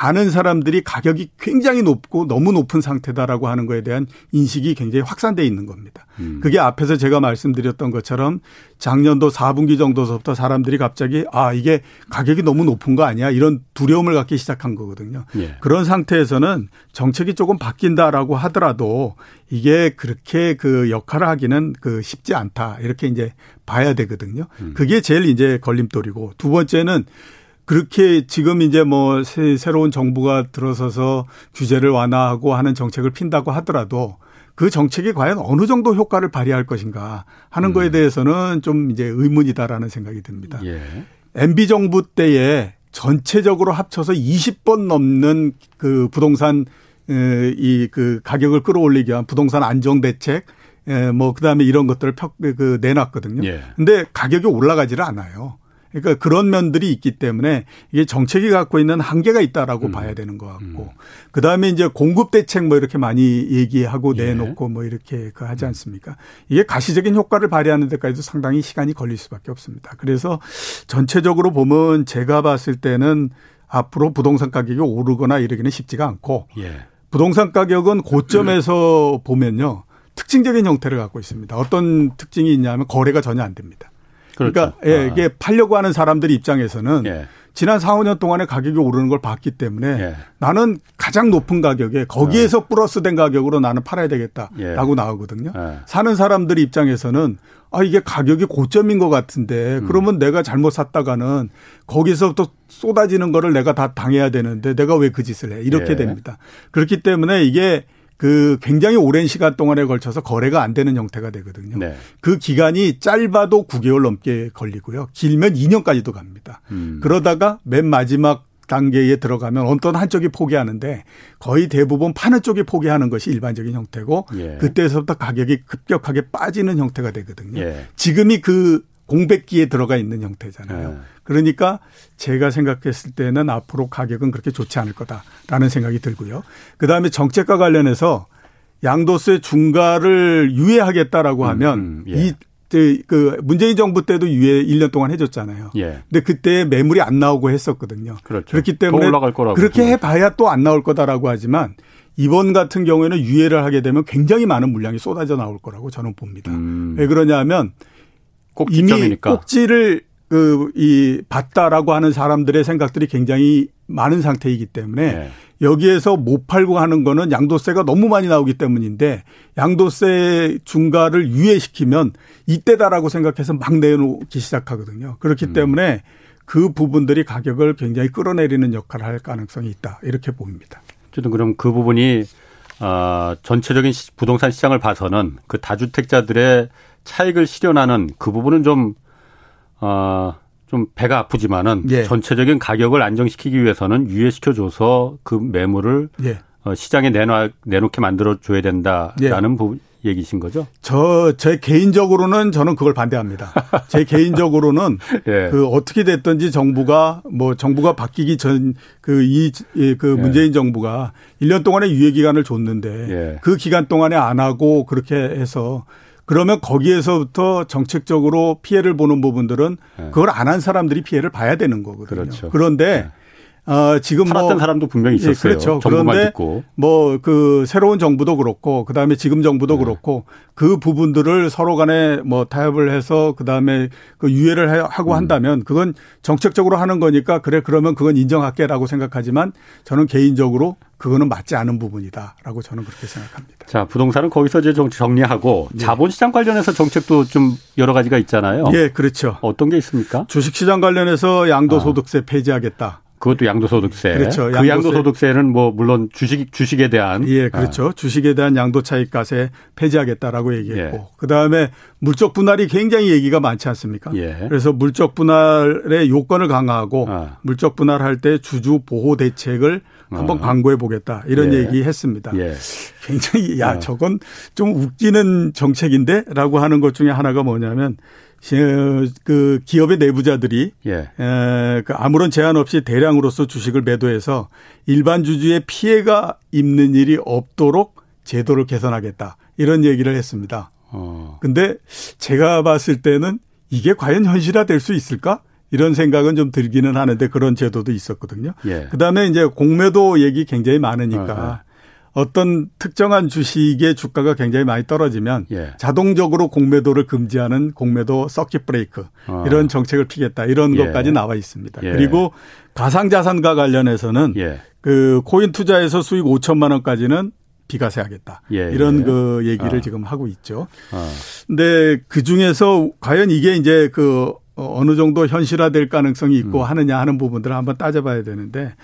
많은 사람들이 가격이 굉장히 높고 너무 높은 상태다라고 하는 거에 대한 인식이 굉장히 확산돼 있는 겁니다. 음. 그게 앞에서 제가 말씀드렸던 것처럼 작년도 4분기 정도서부터 사람들이 갑자기 아 이게 가격이 너무 높은 거 아니야 이런 두려움을 갖기 시작한 거거든요. 예. 그런 상태에서는 정책이 조금 바뀐다라고 하더라도 이게 그렇게 그 역할을 하기는 그 쉽지 않다 이렇게 이제 봐야 되거든요. 음. 그게 제일 이제 걸림돌이고 두 번째는 그렇게 지금 이제 뭐 새, 새로운 정부가 들어서서 규제를 완화하고 하는 정책을 핀다고 하더라도 그 정책이 과연 어느 정도 효과를 발휘할 것인가 하는 음. 거에 대해서는 좀 이제 의문이다라는 생각이 듭니다. 예. MB 정부 때에 전체적으로 합쳐서 20번 넘는 그 부동산 이 그 가격을 끌어올리기 위한 부동산 안정 대책 뭐 그다음에 이런 것들을 그 내놨거든요. 예. 근데 가격이 올라가지를 않아요. 그러니까 그런 면들이 있기 때문에 이게 정책이 갖고 있는 한계가 있다라고 음. 봐야 되는 것 같고 음. 그 다음에 이제 공급 대책 뭐 이렇게 많이 얘기하고 예. 내놓고 뭐 이렇게 그 하지 않습니까? 이게 가시적인 효과를 발휘하는 데까지도 상당히 시간이 걸릴 수밖에 없습니다. 그래서 전체적으로 보면 제가 봤을 때는 앞으로 부동산 가격이 오르거나 이러기는 쉽지가 않고 예. 부동산 가격은 고점에서 음. 보면요. 특징적인 형태를 갖고 있습니다. 어떤 특징이 있냐면 거래가 전혀 안 됩니다. 그러니까 그렇죠. 예, 아. 이게 팔려고 하는 사람들 입장에서는 예. 지난 4, 5년 동안에 가격이 오르는 걸 봤기 때문에 예. 나는 가장 높은 가격에 거기에서 예. 플러스된 가격으로 나는 팔아야 되겠다라고 예. 나오거든요. 예. 사는 사람들 입장에서는 아 이게 가격이 고점인 것 같은데 음. 그러면 내가 잘못 샀다가는 거기서부터 쏟아지는 거를 내가 다 당해야 되는데 내가 왜 그 짓을 해 이렇게 예. 됩니다. 그렇기 때문에 이게 그 굉장히 오랜 시간 동안에 걸쳐서 거래가 안 되는 형태가 되거든요. 네. 그 기간이 짧아도 9개월 넘게 걸리고요. 길면 2년까지도 갑니다. 음. 그러다가 맨 마지막 단계에 들어가면 어떤 한쪽이 포기하는데 거의 대부분 파는 쪽이 포기하는 것이 일반적인 형태고 예. 그때서부터 가격이 급격하게 빠지는 형태가 되거든요. 예. 지금이 그 공백기에 들어가 있는 형태잖아요. 네. 그러니까 제가 생각했을 때는 앞으로 가격은 그렇게 좋지 않을 거다라는 생각이 들고요. 그 다음에 정책과 관련해서 양도세 중과를 유예하겠다라고 음, 하면 음, 예. 이 그, 그 문재인 정부 때도 유예 1년 동안 해줬잖아요. 예. 근데 그때 매물이 안 나오고 했었거든요. 그렇죠. 그렇기 때문에 그렇게 해봐야 또 안 나올 거다라고 하지만 이번 같은 경우에는 유예를 하게 되면 굉장히 많은 물량이 쏟아져 나올 거라고 저는 봅니다. 음. 왜 그러냐면 이미 꼭지를 그 이 봤다라고 하는 사람들의 생각들이 굉장히 많은 상태이기 때문에 네. 여기에서 못 팔고 하는 거는 양도세가 너무 많이 나오기 때문인데 양도세 중과를 유예시키면 이때다라고 생각해서 막 내놓기 시작하거든요. 그렇기 음. 때문에 그 부분들이 가격을 굉장히 끌어내리는 역할을 할 가능성이 있다. 이렇게 봅니다. 어쨌든 그럼 그 부분이 어, 전체적인 부동산 시장을 봐서는 그 다주택자들의 차익을 실현하는 그 부분은 좀, 어, 좀 배가 아프지만은 예. 전체적인 가격을 안정시키기 위해서는 유예시켜줘서 그 매물을 예. 어, 시장에 내놔, 내놓게 만들어줘야 된다라는 예. 부분, 얘기신 거죠? 저, 제 개인적으로는 저는 그걸 반대합니다. 제 개인적으로는 [laughs] 예. 그 어떻게 됐든지 정부가 뭐 정부가 바뀌기 전 그 이, 그 예. 문재인 예. 정부가 1년 동안의 유예 기간을 줬는데 예. 그 기간 동안에 안 하고 그렇게 해서 그러면 거기에서부터 정책적으로 피해를 보는 부분들은 네. 그걸 안 한 사람들이 피해를 봐야 되는 거거든요. 그렇죠. 그런데 네. 어, 지금 살았던 뭐 사람도 분명히 예, 있었어요. 예, 그렇죠. 그런데 뭐 그 새로운 정부도 그렇고 그다음에 지금 정부도 네. 그렇고 그 부분들을 서로 간에 뭐 타협을 해서 그다음에 그 유예를 하고 음. 한다면 그건 정책적으로 하는 거니까 그래 그러면 그건 인정할게라고 생각하지만 저는 개인적으로 그거는 맞지 않은 부분이다라고 저는 그렇게 생각합니다. 자, 부동산은 거기서 이제 정리하고 네. 자본시장 관련해서 정책도 좀 여러 가지가 있잖아요. 예, 그렇죠. 어떤 게 있습니까? 주식시장 관련해서 양도소득세 아. 폐지하겠다. 그것도 양도소득세. 그렇죠. 그 양도세. 양도소득세는 뭐 물론 주식 주식에 대한 예, 그렇죠. 아. 주식에 대한 양도차익과세 폐지하겠다라고 얘기했고 예. 그다음에 물적 분할이 굉장히 얘기가 많지 않습니까? 예. 그래서 물적 분할의 요건을 강화하고 아. 물적 분할할 때 주주 보호 대책을 한번 어. 광고해 보겠다 이런 예. 얘기 했습니다. 예. 굉장히 야 어. 저건 좀 웃기는 정책인데라고 하는 것 중에 하나가 뭐냐면 그 기업의 내부자들이 예. 에, 그 아무런 제한 없이 대량으로서 주식을 매도해서 일반 주주의 피해가 입는 일이 없도록 제도를 개선하겠다 이런 얘기를 했습니다. 어. 근데 제가 봤을 때는 이게 과연 현실화될 수 있을까? 이런 생각은 좀 들기는 하는데 그런 제도도 있었거든요. 예. 그다음에 이제 공매도 얘기 굉장히 많으니까 어, 어. 어떤 특정한 주식의 주가가 굉장히 많이 떨어지면 예. 자동적으로 공매도를 금지하는 공매도 서킷 브레이크 어. 이런 정책을 피겠다 이런 예. 것까지 나와 있습니다. 예. 그리고 가상자산과 관련해서는 예. 그 코인 투자에서 수익 5천만 원까지는 비과세하겠다. 예, 이런 예. 그 얘기를 어. 지금 하고 있죠. 어. 근데 그 중에서 과연 이게 이제 그 어느 정도 현실화될 가능성이 있고 음. 하느냐 하는 부분들을 한번 따져봐야 되는데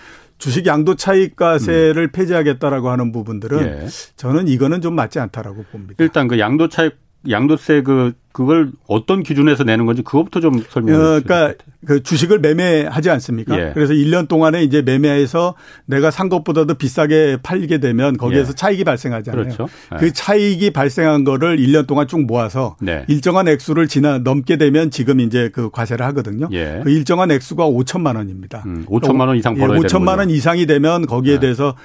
주식 양도 차익 과세를 음. 폐지하겠다라고 하는 부분들은 예. 저는 이거는 좀 맞지 않다라고 봅니다. 일단 그 양도 차익 양도세 그 그걸 어떤 기준에서 내는 건지 그것부터 좀 설명해 주세요. 어, 그러니까 그 주식을 매매하지 않습니까? 예. 그래서 1년 동안에 이제 매매해서 내가 산 것보다도 비싸게 팔게 되면 거기에서 예. 차익이 발생하잖아요. 그렇죠. 예. 그 차익이 발생한 거를 1년 동안 쭉 모아서 네. 일정한 액수를 지나 넘게 되면 지금 이제 그 과세를 하거든요. 예. 그 일정한 액수가 5천만 원입니다. 음, 5천만 원 이상 벌어야 예, 5천만 원 이상이 되면 거기에 네. 대해서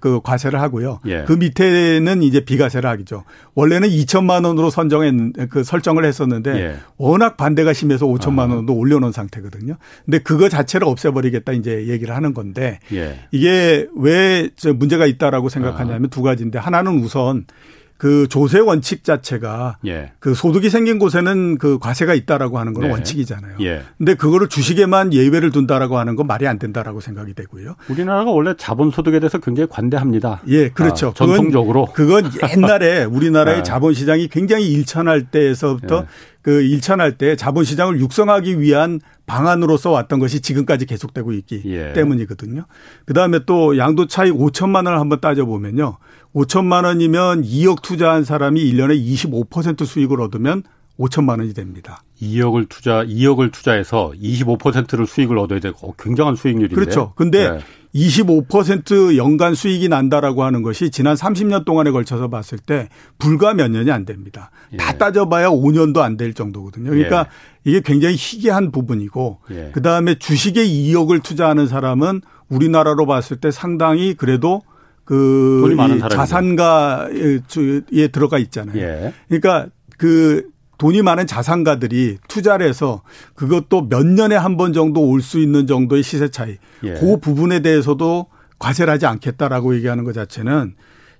그 과세를 하고요. 예. 그 밑에는 이제 비과세를 하죠. 원래는 2천만 원으로 선정했 그 설정 을 했었는데 예. 워낙 반대가 심해서 5천만 원도 올려놓은 상태거든요. 근데 그거 자체를 없애버리겠다 이제 얘기를 하는 건데 예. 이게 왜 문제가 있다라고 생각하냐면 두 가지인데 하나는 우선 그 조세 원칙 자체가 예. 그 소득이 생긴 곳에는 그 과세가 있다라고 하는 건 네. 원칙이잖아요. 예. 근데 그거를 주식에만 예외를 둔다라고 하는 건 말이 안 된다라고 생각이 되고요. 우리나라가 원래 자본 소득에 대해서 굉장히 관대합니다. 예, 그렇죠. 아, 전통적으로 그건, 그건 옛날에 우리나라의 [laughs] 네. 자본 시장이 굉장히 일천할 때에서부터 예. 그 일천할 때 자본 시장을 육성하기 위한 방안으로서 왔던 것이 지금까지 계속되고 있기 예. 때문이거든요. 그 다음에 또 양도 차익 5천만 원을 한번 따져 보면요. 5천만 원이면 2억 투자한 사람이 1년에 25% 수익을 얻으면 5천만 원이 됩니다. 2억을 투자 2억을 투자해서 25%를 수익을 얻어야 되고 굉장한 수익률인데. 그렇죠. 근데 네. 25% 연간 수익이 난다라고 하는 것이 지난 30년 동안에 걸쳐서 봤을 때 불과 몇 년이 안 됩니다. 예. 다 따져봐야 5년도 안 될 정도거든요. 그러니까 예. 이게 굉장히 희귀한 부분이고 예. 그다음에 주식에 2억을 투자하는 사람은 우리나라로 봤을 때 상당히 그래도 그 자산가에 들어가 있잖아요. 예. 그러니까 그 돈이 많은 자산가들이 투자를 해서 그것도 몇 년에 한 번 정도 올 수 있는 정도의 시세 차이. 예. 그 부분에 대해서도 과세를 하지 않겠다라고 얘기하는 것 자체는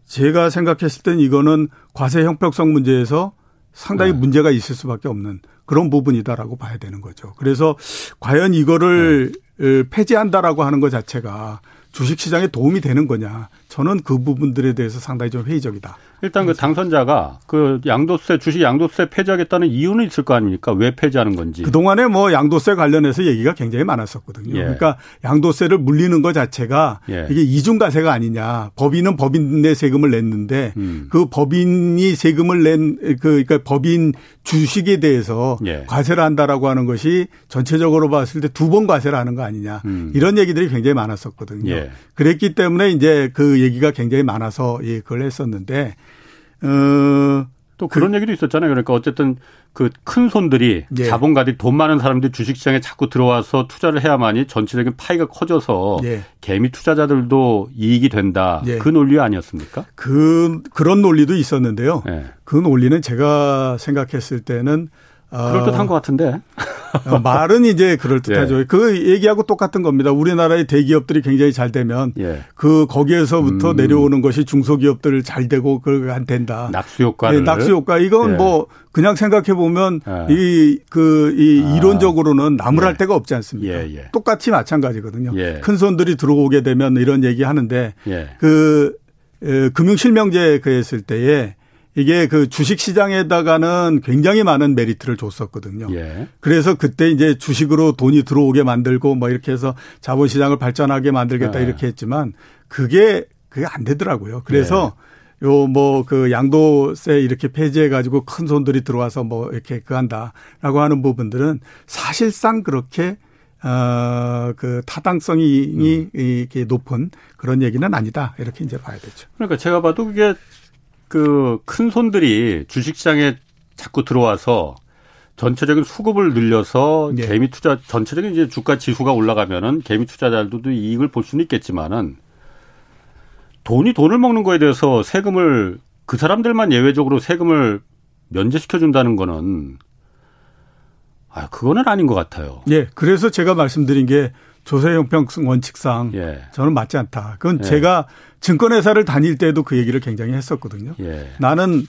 제가 생각했을 땐 이거는 과세 형평성 문제에서 상당히 네. 문제가 있을 수밖에 없는 그런 부분이다라고 봐야 되는 거죠. 그래서 과연 이거를 네. 폐지한다라고 하는 것 자체가 주식 시장에 도움이 되는 거냐. 저는 그 부분들에 대해서 상당히 좀 회의적이다. 일단 그 당선자가 그 양도세 주식 양도세 폐지하겠다는 이유는 있을 거 아닙니까? 왜 폐지하는 건지. 그동안에 뭐 양도세 관련해서 얘기가 굉장히 많았었거든요. 예. 그러니까 양도세를 물리는 것 자체가 예. 이게 이중과세가 아니냐. 법인은 법인의 세금을 냈는데 음. 그 법인이 세금을 낸 그 그러니까 법인 주식에 대해서 예. 과세를 한다라고 하는 것이 전체적으로 봤을 때 두 번 과세를 하는 거 아니냐. 음. 이런 얘기들이 굉장히 많았었거든요. 예. 그랬기 때문에 이제 그 얘기가 굉장히 많아서 예, 그걸 했었는데 어, 또 그런 그, 얘기도 있었잖아요. 그러니까 어쨌든 그 큰 손들이 예. 자본가들이 돈 많은 사람들이 주식시장에 자꾸 들어와서 투자를 해야만이 전체적인 파이가 커져서 예. 개미 투자자들도 이익이 된다. 예. 그 논리 아니었습니까? 그 그런 논리도 있었는데요. 예. 그 논리는 제가 생각했을 때는 그럴듯한 어, 것 같은데. 어, 말은 이제 그럴듯하죠. 예. 그 얘기하고 똑같은 겁니다. 우리나라의 대기업들이 굉장히 잘 되면 예. 그 거기에서부터 음. 내려오는 것이 중소기업들 잘 되고 그안 된다. 낙수 효과를. 네, 낙수 효과. 이건 예. 뭐 그냥 생각해 보면 이 그이 그, 아. 이론적으로는 나무랄 예. 데가 없지 않습니까? 예, 예. 똑같이 마찬가지거든요. 큰 손들이 들어오게 되면 이런 얘기 하는데 그 금융 실명제 그랬을 때에 이게 그 주식 시장에다가는 굉장히 많은 메리트를 줬었거든요. 예. 그래서 그때 이제 주식으로 돈이 들어오게 만들고 뭐 이렇게 해서 자본 시장을 발전하게 만들겠다 예. 이렇게 했지만 그게 그게 안 되더라고요. 그래서 예. 요뭐 그 양도세 이렇게 폐지해 가지고 큰 손들이 들어와서 뭐 이렇게 그 한다라고 하는 부분들은 사실상 그렇게 어, 그 타당성이 음. 이렇게 높은 그런 얘기는 아니다. 이렇게 이제 봐야 되죠. 그러니까 제가 봐도 그게 그 큰 손들이 주식시장에 자꾸 들어와서 전체적인 수급을 늘려서 네. 개미 투자 전체적인 이제 주가 지수가 올라가면은 개미 투자자들도 이익을 볼 수는 있겠지만은 돈이 돈을 먹는 거에 대해서 세금을 그 사람들만 예외적으로 세금을 면제시켜 준다는 거는 아 그거는 아닌 것 같아요. 예. 그래서 제가 말씀드린 게 조세 형평 원칙상 예. 저는 맞지 않다. 그건 예. 제가 증권회사를 다닐 때도 그 얘기를 굉장히 했었거든요. 예. 나는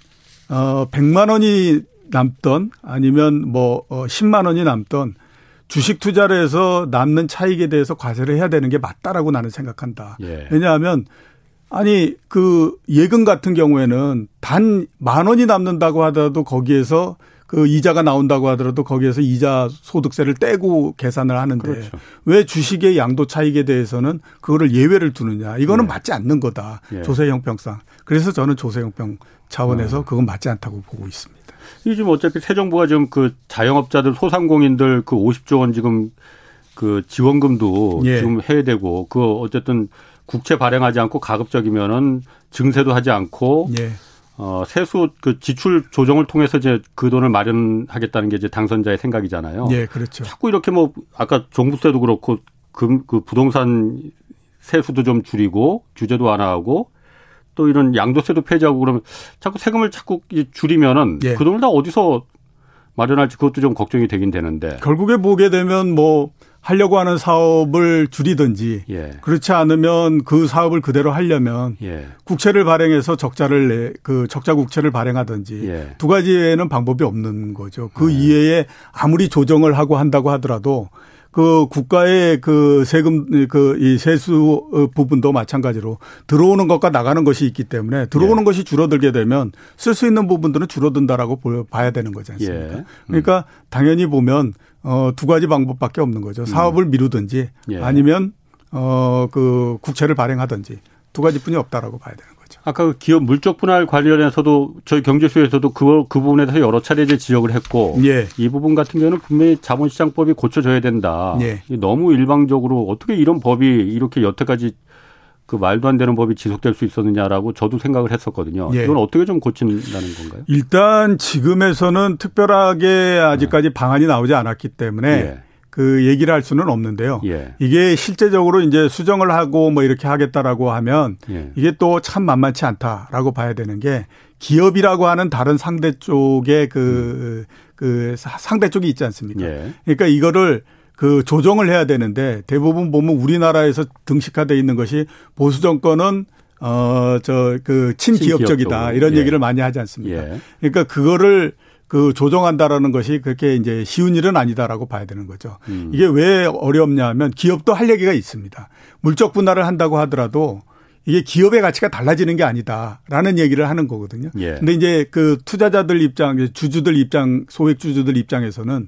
어 100만 원이 남던 아니면 뭐 10만 어, 원이 남던 주식 투자를 해서 남는 차익에 대해서 과세를 해야 되는 게 맞다라고 나는 생각한다. 예. 왜냐하면 아니 그 예금 같은 경우에는 단 만 원이 남는다고 하더라도 거기에서 그 이자가 나온다고 하더라도 거기에서 이자 소득세를 떼고 계산을 하는데 그렇죠. 왜 주식의 양도 차익에 대해서는 그거를 예외를 두느냐 이거는 예. 맞지 않는 거다 예. 조세 형평상 그래서 저는 조세 형평 차원에서 어. 그건 맞지 않다고 보고 있습니다. 이 지금 어차피 새 정부가 지금 그 자영업자들 소상공인들 그 50조 원 지금 그 지원금도 예. 지금 해야 되고 그 어쨌든 국채 발행하지 않고 가급적이면은 증세도 하지 않고 예. 어, 세수 그 지출 조정을 통해서 이제 그 돈을 마련하겠다는 게 이제 당선자의 생각이잖아요. 예, 그렇죠. 자꾸 이렇게 뭐 아까 종부세도 그렇고 금, 그 부동산 세수도 좀 줄이고 규제도 완화하고 또 이런 양도세도 폐지하고 그러면 자꾸 세금을 자꾸 줄이면은 예. 그 돈을 다 어디서 마련할지 그것도 좀 걱정이 되긴 되는데. 결국에 보게 되면 뭐 하려고 하는 사업을 줄이든지 예. 그렇지 않으면 그 사업을 그대로 하려면 예. 국채를 발행해서 적자를 내, 그 적자 국채를 발행하든지 예. 두 가지 외에는 방법이 없는 거죠. 그 네. 이외에 아무리 조정을 하고 한다고 하더라도 그 국가의 그 세금 그 이 세수 부분도 마찬가지로 들어오는 것과 나가는 것이 있기 때문에 들어오는 예. 것이 줄어들게 되면 쓸 수 있는 부분들은 줄어든다라고 봐야 되는 거지 않습니까? 예. 음. 그러니까 당연히 보면 어, 두 가지 방법밖에 없는 거죠. 사업을 미루든지 예. 아니면 어, 그 국채를 발행하든지 두 가지뿐이 없다라고 봐야 되는 거죠. 아까 그 기업 물적 분할 관련해서도 저희 경제수에서도 그, 그 부분에 대해서 여러 차례 이제 지적을 했고 예. 이 부분 같은 경우는 분명히 자본시장법이 고쳐져야 된다. 예. 너무 일방적으로 어떻게 이런 법이 이렇게 여태까지 그 말도 안 되는 법이 지속될 수 있었느냐라고 저도 생각을 했었거든요. 예. 이건 어떻게 좀 고친다는 건가요? 일단 지금에서는 특별하게 아직까지 네. 방안이 나오지 않았기 때문에 예. 그 얘기를 할 수는 없는데요. 예. 이게 실제적으로 이제 수정을 하고 뭐 이렇게 하겠다라고 하면 예. 이게 또 참 만만치 않다라고 봐야 되는 게 기업이라고 하는 다른 상대 쪽에 그, 음. 그 상대 쪽이 있지 않습니까? 예. 그러니까 이거를 그 조정을 해야 되는데 대부분 보면 우리나라에서 등식화돼 있는 것이 보수 정권은 어 저 그 친기업적이다 이런 예. 얘기를 많이 하지 않습니까? 예. 그러니까 그거를 그 조정한다라는 것이 그렇게 이제 쉬운 일은 아니다라고 봐야 되는 거죠. 음. 이게 왜 어렵냐면 기업도 할 얘기가 있습니다. 물적 분할을 한다고 하더라도 이게 기업의 가치가 달라지는 게 아니다라는 얘기를 하는 거거든요. 예. 근데 이제 그 투자자들 입장, 주주들 입장, 소액 주주들 입장에서는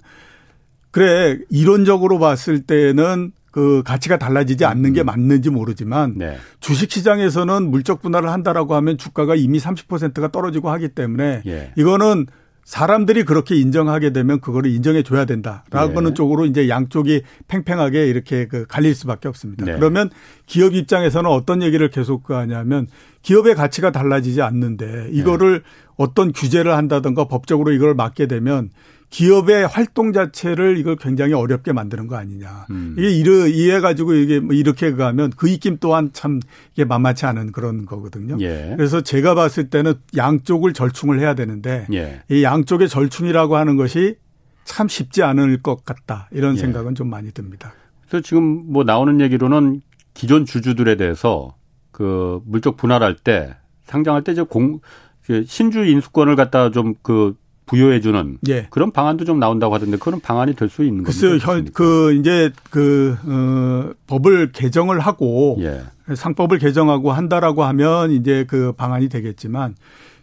그래 이론적으로 봤을 때는 그 가치가 달라지지 않는 게 음. 맞는지 모르지만 네. 주식 시장에서는 물적 분할을 한다라고 하면 주가가 이미 30%가 떨어지고 하기 때문에 예. 이거는 사람들이 그렇게 인정하게 되면 그거를 인정해 줘야 된다라고는 예. 쪽으로 이제 양쪽이 팽팽하게 이렇게 그 갈릴 수밖에 없습니다. 네. 그러면 기업 입장에서는 어떤 얘기를 계속 하냐면 기업의 가치가 달라지지 않는데 이거를 네. 어떤 규제를 한다든가 법적으로 이걸 막게 되면 기업의 활동 자체를 이걸 굉장히 어렵게 만드는 거 아니냐. 음. 이게 이래, 이해 가지고 이게 뭐 이렇게 가면 그 입김 또한 참 이게 만만치 않은 그런 거거든요. 예. 그래서 제가 봤을 때는 양쪽을 절충을 해야 되는데 예. 이 양쪽의 절충이라고 하는 것이 참 쉽지 않을 것 같다. 이런 예. 생각은 좀 많이 듭니다. 그래서 지금 뭐 나오는 얘기로는 기존 주주들에 대해서 그 물적 분할할 때 상장할 때 이제 공그 신주 인수권을 갖다 좀 그 부여해주는 예. 그런 방안도 좀 나온다고 하던데 그런 방안이 될 수 있는 거죠. 글쎄요, 현, 그 이제 그 어, 법을 개정을 하고 예. 상법을 개정하고 한다라고 하면 이제 그 방안이 되겠지만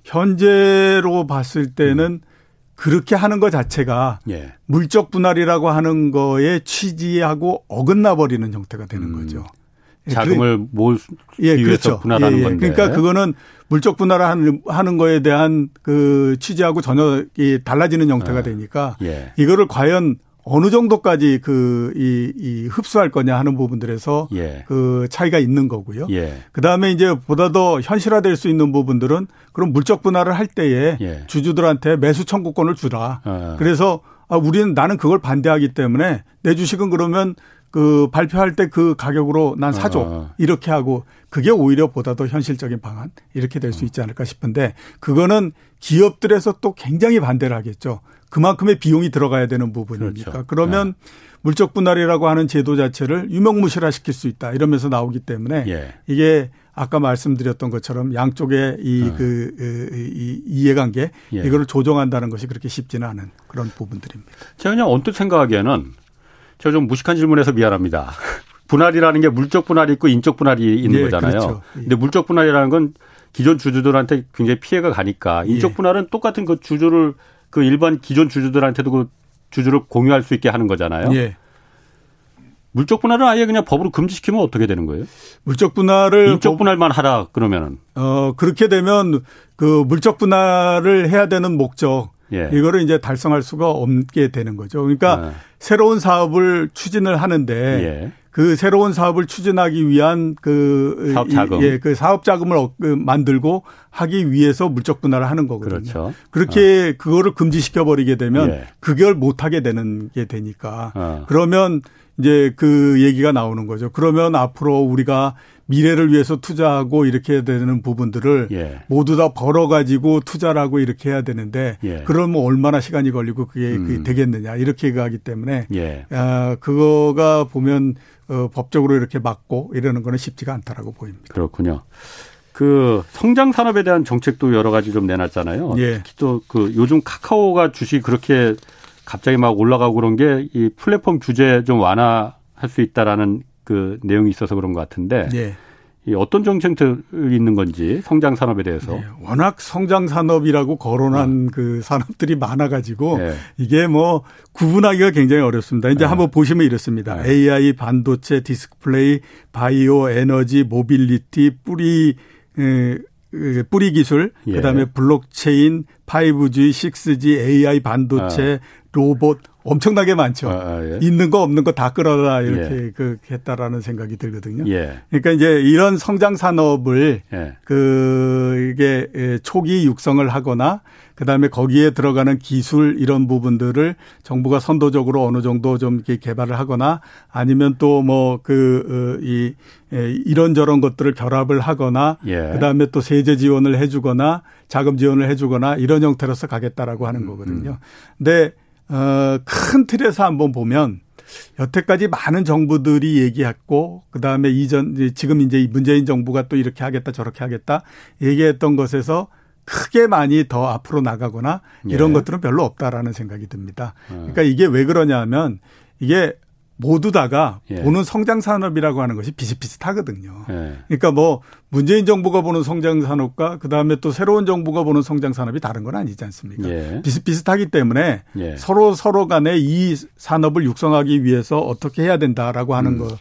현재로 봤을 때는 음. 그렇게 하는 것 자체가 예. 물적 분할이라고 하는 거에 취지하고 어긋나 버리는 형태가 되는 음. 거죠. 예, 자금을 모을 예, 위해서 그렇죠. 분할하는 예, 예. 건데. 그러니까 그거는 물적 분할을 하는, 하는 거에 대한 그 취지하고 전혀 이 달라지는 형태가 아, 되니까 예. 이거를 과연 어느 정도까지 그, 이, 이 흡수할 거냐 하는 부분들에서 예. 그 차이가 있는 거고요. 예. 그 다음에 이제 보다 더 현실화될 수 있는 부분들은 그런 물적 분할을 할 때에 예. 주주들한테 매수 청구권을 주라. 아. 그래서 아, 우리는 나는 그걸 반대하기 때문에 내 주식은 그러면 그 발표할 때 그 가격으로 난 사줘 아. 이렇게 하고 그게 오히려 보다 더 현실적인 방안 이렇게 될 수 있지 않을까 싶은데 그거는 기업들에서 또 굉장히 반대를 하겠죠. 그만큼의 비용이 들어가야 되는 부분이니까 그렇죠. 그러면 네. 물적 분할이라고 하는 제도 자체를 유명무실화 시킬 수 있다 이러면서 나오기 때문에 예. 이게 아까 말씀드렸던 것처럼 양쪽의 이그 네. 그, 이 이해관계 예. 이거를 조정한다는 것이 그렇게 쉽지는 않은 그런 부분들입니다. 제가 그냥 언뜻 생각하기에는 제가 좀 무식한 질문해서 미안합니다. [laughs] 분할이라는 게 물적 분할이 있고 인적 분할이 있는 예, 거잖아요. 그렇죠. 예. 근데 물적 분할이라는 건 기존 주주들한테 굉장히 피해가 가니까 인적 예. 분할은 똑같은 그 주주를 그 일반 기존 주주들한테도 그 주주를 공유할 수 있게 하는 거잖아요. 예. 물적 분할은 아예 그냥 법으로 금지시키면 어떻게 되는 거예요? 물적 분할을 인적 분할만 하라 그러면은 어 그렇게 되면 그 물적 분할을 해야 되는 목적 예. 이거를 이제 달성할 수가 없게 되는 거죠. 그러니까 예. 새로운 사업을 추진을 하는데 예. 그 새로운 사업을 추진하기 위한 그 사업 자금, 예, 그 사업 자금을 그 만들고 하기 위해서 물적 분할을 하는 거거든요. 그렇죠. 그렇게 어. 그거를 금지시켜 버리게 되면 예. 그걸 못 하게 되는 게 되니까 어. 그러면 이제 그 얘기가 나오는 거죠. 그러면 앞으로 우리가 미래를 위해서 투자하고 이렇게 해야 되는 부분들을 예. 모두 다 벌어가지고 투자를 하고 이렇게 해야 되는데 예. 그러면 얼마나 시간이 걸리고 그게 음. 되겠느냐 이렇게 가기 때문에 예. 아, 그거가 보면 어, 법적으로 이렇게 막고 이러는 거는 쉽지가 않다라고 보입니다. 그렇군요. 그 성장 산업에 대한 정책도 여러 가지 좀 내놨잖아요. 예. 특히 또 그 요즘 카카오가 주식 그렇게 갑자기 막 올라가고 그런 게 이 플랫폼 규제 좀 완화할 수 있다라는 그 내용이 있어서 그런 것 같은데 예. 이 어떤 정책들이 있는 건지 성장 산업에 대해서 네, 워낙 성장 산업이라고 거론한 어. 그 산업들이 많아가지고 네. 이게 뭐 구분하기가 굉장히 어렵습니다. 이제 네. 한번 보시면 이렇습니다. AI, 반도체, 디스플레이, 바이오, 에너지, 모빌리티, 뿌리 에, 뿌리 기술, 예. 그다음에 블록체인, 5G, 6G, AI 반도체, 아. 로봇 엄청나게 많죠. 아, 아, 예. 있는 거 없는 거 다 끌어라 이렇게 예. 그 했다라는 생각이 들거든요. 예. 그러니까 이제 이런 성장 산업을 예. 그 이게 예, 초기 육성을 하거나 그다음에 거기에 들어가는 기술 이런 부분들을 정부가 선도적으로 어느 정도 좀 이렇게 개발을 하거나 아니면 또 뭐 그이 어, 이런저런 것들을 결합을 하거나 예. 그다음에 또 세제 지원을 해 주거나 자금 지원을 해 주거나 이런 형태로서 가겠다라고 하는 음, 거거든요. 음. 근데 어, 큰 틀에서 한번 보면 여태까지 많은 정부들이 얘기했고 그다음에 이전 지금 이제 문재인 정부가 또 이렇게 하겠다 저렇게 하겠다 얘기했던 것에서 크게 많이 더 앞으로 나가거나 이런 예. 것들은 별로 없다라는 생각이 듭니다. 어. 그러니까 이게 왜 그러냐면 이게 모두 다가 예. 보는 성장 산업이라고 하는 것이 비슷비슷하거든요. 예. 그러니까 뭐 문재인 정부가 보는 성장 산업과 그다음에 또 새로운 정부가 보는 성장 산업이 다른 건 아니지 않습니까? 예. 비슷비슷하기 때문에 예. 서로 서로 간에 이 산업을 육성하기 위해서 어떻게 해야 된다라고 하는 음. 거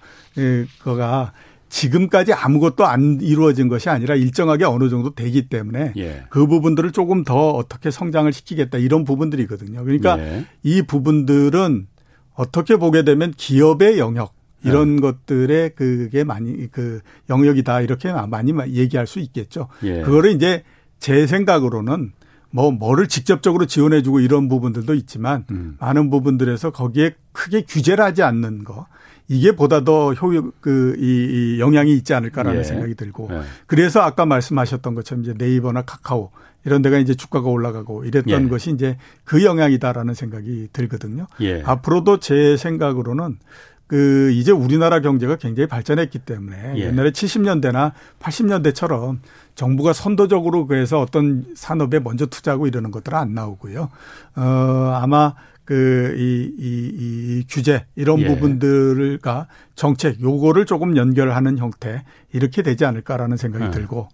거가 지금까지 아무것도 안 이루어진 것이 아니라 일정하게 어느 정도 되기 때문에 예. 그 부분들을 조금 더 어떻게 성장을 시키겠다 이런 부분들이거든요. 그러니까 예. 이 부분들은 어떻게 보게 되면 기업의 영역 이런 네. 것들의 그게 많이 그 영역이다 이렇게 많이 얘기할 수 있겠죠. 예. 그거를 이제 제 생각으로는 뭐 뭐를 직접적으로 지원해주고 이런 부분들도 있지만 음. 많은 부분들에서 거기에 크게 규제를 하지 않는 거 이게 보다 더 효율 그이 이 영향이 있지 않을까라는 예. 생각이 들고 예. 그래서 아까 말씀하셨던 것처럼 이제 네이버나 카카오 이런 데가 이제 주가가 올라가고 이랬던 예. 것이 이제 그 영향이다라는 생각이 들거든요. 예. 앞으로도 제 생각으로는 그 이제 우리나라 경제가 굉장히 발전했기 때문에 예. 옛날에 70년대나 80년대처럼 정부가 선도적으로 그래서 어떤 산업에 먼저 투자하고 이러는 것들은 안 나오고요. 어 아마 그, 이, 이, 이 규제, 이런 예. 부분들과 정책, 요거를 조금 연결하는 형태, 이렇게 되지 않을까라는 생각이 예. 들고,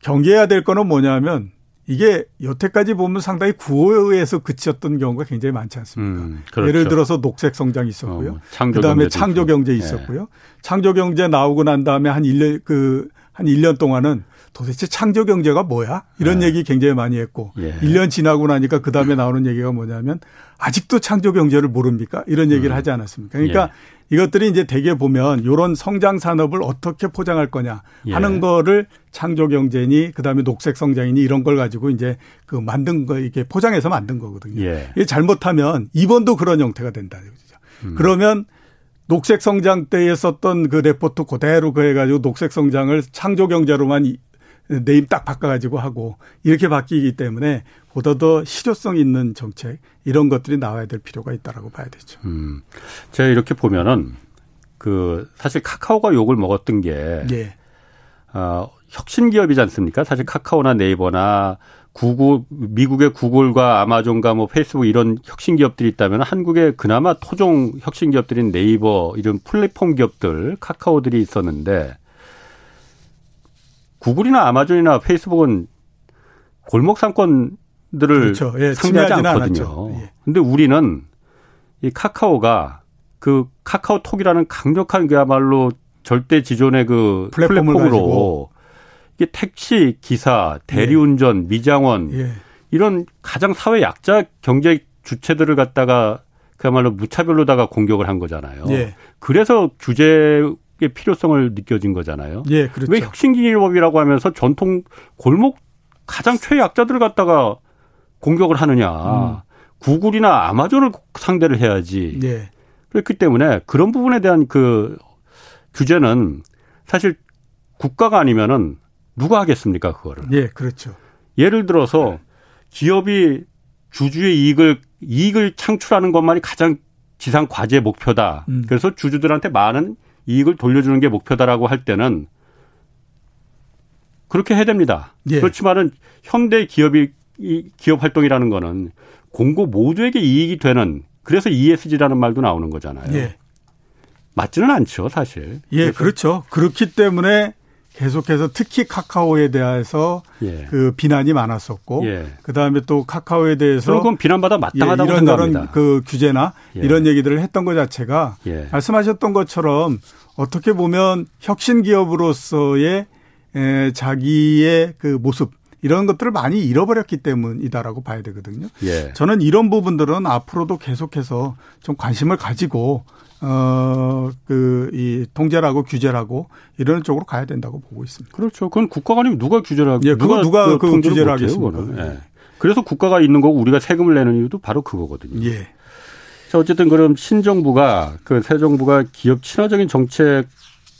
경계해야 될 거는 뭐냐면, 이게 여태까지 보면 상당히 구호에서 그쳤던 경우가 굉장히 많지 않습니까? 음, 그렇죠. 예를 들어서 녹색 성장이 있었고요. 어, 그다음에 창조 경제 예. 있었고요. 네. 창조 경제 나오고 난 다음에 한 1년 그 한 1년 동안은 도대체 창조 경제가 뭐야? 이런 네. 얘기 굉장히 많이 했고 예. 1년 지나고 나니까 그다음에 나오는 얘기가 뭐냐면 아직도 창조 경제를 모릅니까? 이런 얘기를 음. 하지 않았습니까? 그러니까 예. 이것들이 이제 대개 보면 이런 성장 산업을 어떻게 포장할 거냐 하는 예. 거를 창조 경제니 그다음에 녹색 성장이니 이런 걸 가지고 이제 그 만든 거 이게 포장해서 만든 거거든요. 예. 이게 잘못하면 이번도 그런 형태가 된다. 음. 그러면 녹색 성장 때에 썼던 그 레포트 그대로 그 해가지고 녹색 성장을 창조 경제로만 name 딱 바꿔가지고 하고 이렇게 바뀌기 때문에 보다 더 실효성 있는 정책 이런 것들이 나와야 될 필요가 있다라고 봐야 되죠. 음. 제가 이렇게 보면은 그 사실 카카오가 욕을 먹었던 게 예. 어, 혁신 기업이지 않습니까? 사실 카카오나 네이버나 구글 미국의 구글과 아마존과 뭐 페이스북 이런 혁신 기업들이 있다면 한국에 그나마 토종 혁신 기업들인 네이버 이런 플랫폼 기업들 카카오들이 있었는데 구글이나 아마존이나 페이스북은 골목 상권 그렇죠. 예, 상대하지 않거든요. 예. 근데 우리는 이 카카오가 그 카카오톡이라는 강력한 그야말로 절대 지존의 그 플랫폼으로 이게 택시 기사, 대리운전, 예. 미장원 예. 이런 가장 사회 약자 경제 주체들을 갖다가 그야말로 무차별로다가 공격을 한 거잖아요. 예. 그래서 규제의 필요성을 느껴진 거잖아요. 예, 그렇죠. 왜 혁신기업이라고 하면서 전통 골목 가장 최약자들을 갖다가 공격을 하느냐. 음. 구글이나 아마존을 상대를 해야지. 예. 그렇기 때문에 그런 부분에 대한 그 규제는 사실 국가가 아니면은 누가 하겠습니까, 그거를. 예, 그렇죠. 예를 들어서 기업이 주주의 이익을 이익을 창출하는 것만이 가장 지상 과제 목표다. 음. 그래서 주주들한테 많은 이익을 돌려주는 게 목표다라고 할 때는 그렇게 해야 됩니다. 예. 그렇지만은 현대 기업이 이 기업 활동이라는 거는 공고 모두에게 이익이 되는 그래서 ESG라는 말도 나오는 거잖아요. 예. 맞지는 않죠, 사실. 예, 그렇죠. 그렇기 때문에 계속해서 특히 카카오에 대해서 예. 그 비난이 많았었고 예. 그다음에 또 카카오에 대해서 그건 비난받아 마땅하다고 예, 이런 생각합니다. 그 규제나 예. 이런 얘기들을 했던 것 자체가 예. 말씀하셨던 것처럼 어떻게 보면 혁신 기업으로서의 에, 자기의 그 모습 이런 것들을 많이 잃어버렸기 때문이다라고 봐야 되거든요. 예. 저는 이런 부분들은 앞으로도 계속해서 좀 관심을 가지고 어, 그, 이, 통제라고 규제라고 이런 쪽으로 가야 된다고 보고 있습니다. 그렇죠. 그건 국가가 아니면 누가 규제를 하고. 예, 누가, 누가 그, 그 규제를 하겠습니까? 예. 그래서 국가가 있는 거고 우리가 세금을 내는 이유도 바로 그거거든요. 예. 자, 어쨌든 그럼 신정부가 그 새 정부가 기업 친화적인 정책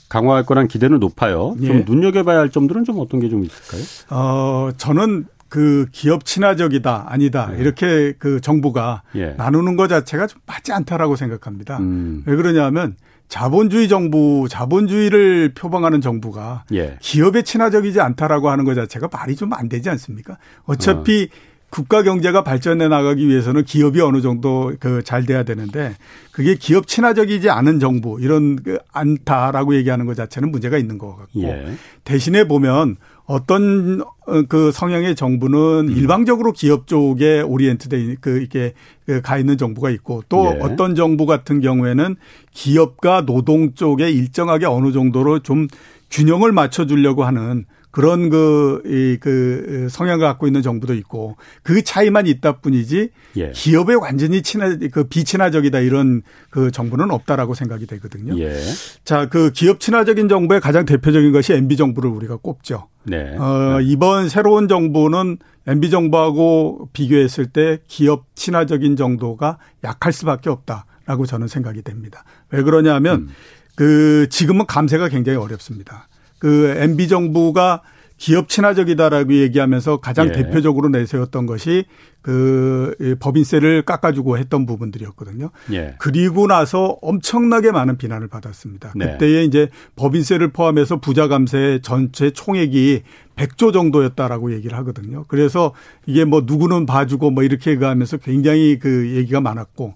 강화할 거란 기대는 높아요. 좀 예. 눈여겨봐야 할 점들은 좀 어떤 게 좀 있을까요? 어, 저는 그 기업 친화적이다 아니다 네. 이렇게 그 정부가 예. 나누는 것 자체가 좀 맞지 않다라고 생각합니다. 음. 왜 그러냐면 자본주의 정부, 자본주의를 표방하는 정부가 예. 기업에 친화적이지 않다라고 하는 것 자체가 말이 좀 안 되지 않습니까? 어차피 어. 국가 경제가 발전해 나가기 위해서는 기업이 어느 정도 그 잘 돼야 되는데 그게 기업 친화적이지 않은 정부 이런 그 않다라고 얘기하는 것 자체는 문제가 있는 것 같고 예. 대신에 보면 어떤 어, 그 성향의 정부는 음. 일방적으로 기업 쪽에 오리엔트돼 그 이렇게 그가 있는 정부가 있고 또 예. 어떤 정부 같은 경우에는 기업과 노동 쪽에 일정하게 어느 정도로 좀 균형을 맞춰 주려고 하는 그런 그, 이, 그 성향을 갖고 있는 정부도 있고 그 차이만 있다 뿐이지 예. 기업에 완전히 친화, 그 비친화적이다 이런 그 정부는 없다라고 생각이 되거든요. 예. 자, 그 기업 친화적인 정부의 가장 대표적인 것이 MB 정부를 우리가 꼽죠. 네. 어, 네. 이번 새로운 정부는 MB 정부하고 비교했을 때 기업 친화적인 정도가 약할 수밖에 없다라고 저는 생각이 됩니다. 왜 그러냐면 음. 그 지금은 감세가 굉장히 어렵습니다. 그 MB 정부가 기업 친화적이다라고 얘기하면서 가장 예. 대표적으로 내세웠던 것이 그 법인세를 깎아주고 했던 부분들이었거든요. 예. 그리고 나서 엄청나게 많은 비난을 받았습니다. 네. 그때에 이제 법인세를 포함해서 부자 감세 전체 총액이 100조 정도였다라고 얘기를 하거든요. 그래서 이게 뭐 누구는 봐주고 뭐 이렇게 가면서 굉장히 그 얘기가 많았고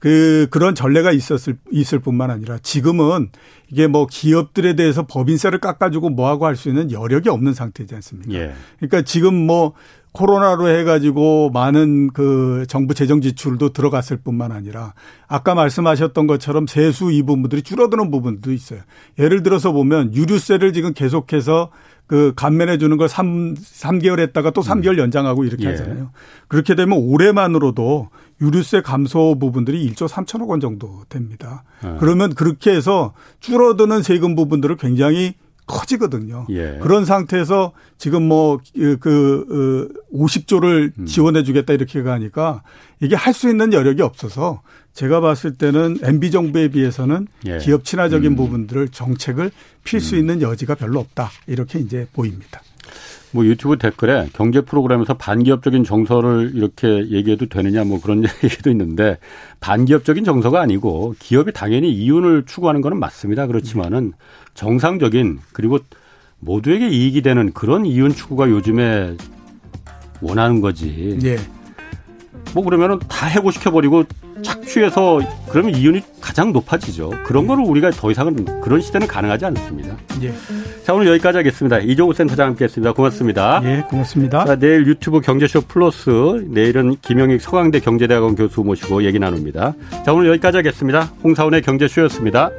그 그런 전례가 있었을 있을 뿐만 아니라 지금은 이게 뭐 기업들에 대해서 법인세를 깎아주고 뭐하고 할 수 있는 여력이 없는 상태지 않습니까? 예. 그러니까 지금 뭐 코로나로 해가지고 많은 그 정부 재정 지출도 들어갔을 뿐만 아니라 아까 말씀하셨던 것처럼 세수 이 부분들이 줄어드는 부분도 있어요. 예를 들어서 보면 유류세를 지금 계속해서 그 감면해 주는 걸 3, 3개월 했다가 또 3개월 음. 연장하고 이렇게 예. 하잖아요. 그렇게 되면 올해만으로도 유류세 감소 부분들이 1조 3천억 원 정도 됩니다. 예. 그러면 그렇게 해서 줄어드는 세금 부분들을 굉장히 커지거든요. 예. 그런 상태에서 지금 뭐그 그, 50조를 그, 음. 지원해 주겠다 이렇게 가니까 이게 할 수 있는 여력이 없어서 제가 봤을 때는 MB 정부에 비해서는 예. 기업 친화적인 음. 부분들을 정책을 필수 음. 있는 여지가 별로 없다. 이렇게 이제 보입니다. 뭐 유튜브 댓글에 경제 프로그램에서 반기업적인 정서를 이렇게 얘기해도 되느냐 뭐 그런 [laughs] 얘기도 있는데 반기업적인 정서가 아니고 기업이 당연히 이윤을 추구하는 거는 맞습니다. 그렇지만은 정상적인 그리고 모두에게 이익이 되는 그런 이윤 추구가 요즘에 원하는 거지. 예. 뭐 그러면은 다 해고시켜 버리고 착취해서 그러면 이윤이 가장 높아지죠. 그런 거를 우리가 더 이상은 그런 시대는 가능하지 않습니다. 예. 자, 오늘 여기까지 하겠습니다. 이종우 센터장 함께 했습니다. 고맙습니다. 예, 고맙습니다. 자, 내일 유튜브 경제쇼 플러스 내일은 김영익 서강대 경제대학원 교수 모시고 얘기 나눕니다. 자, 오늘 여기까지 하겠습니다. 홍사원의 경제쇼였습니다.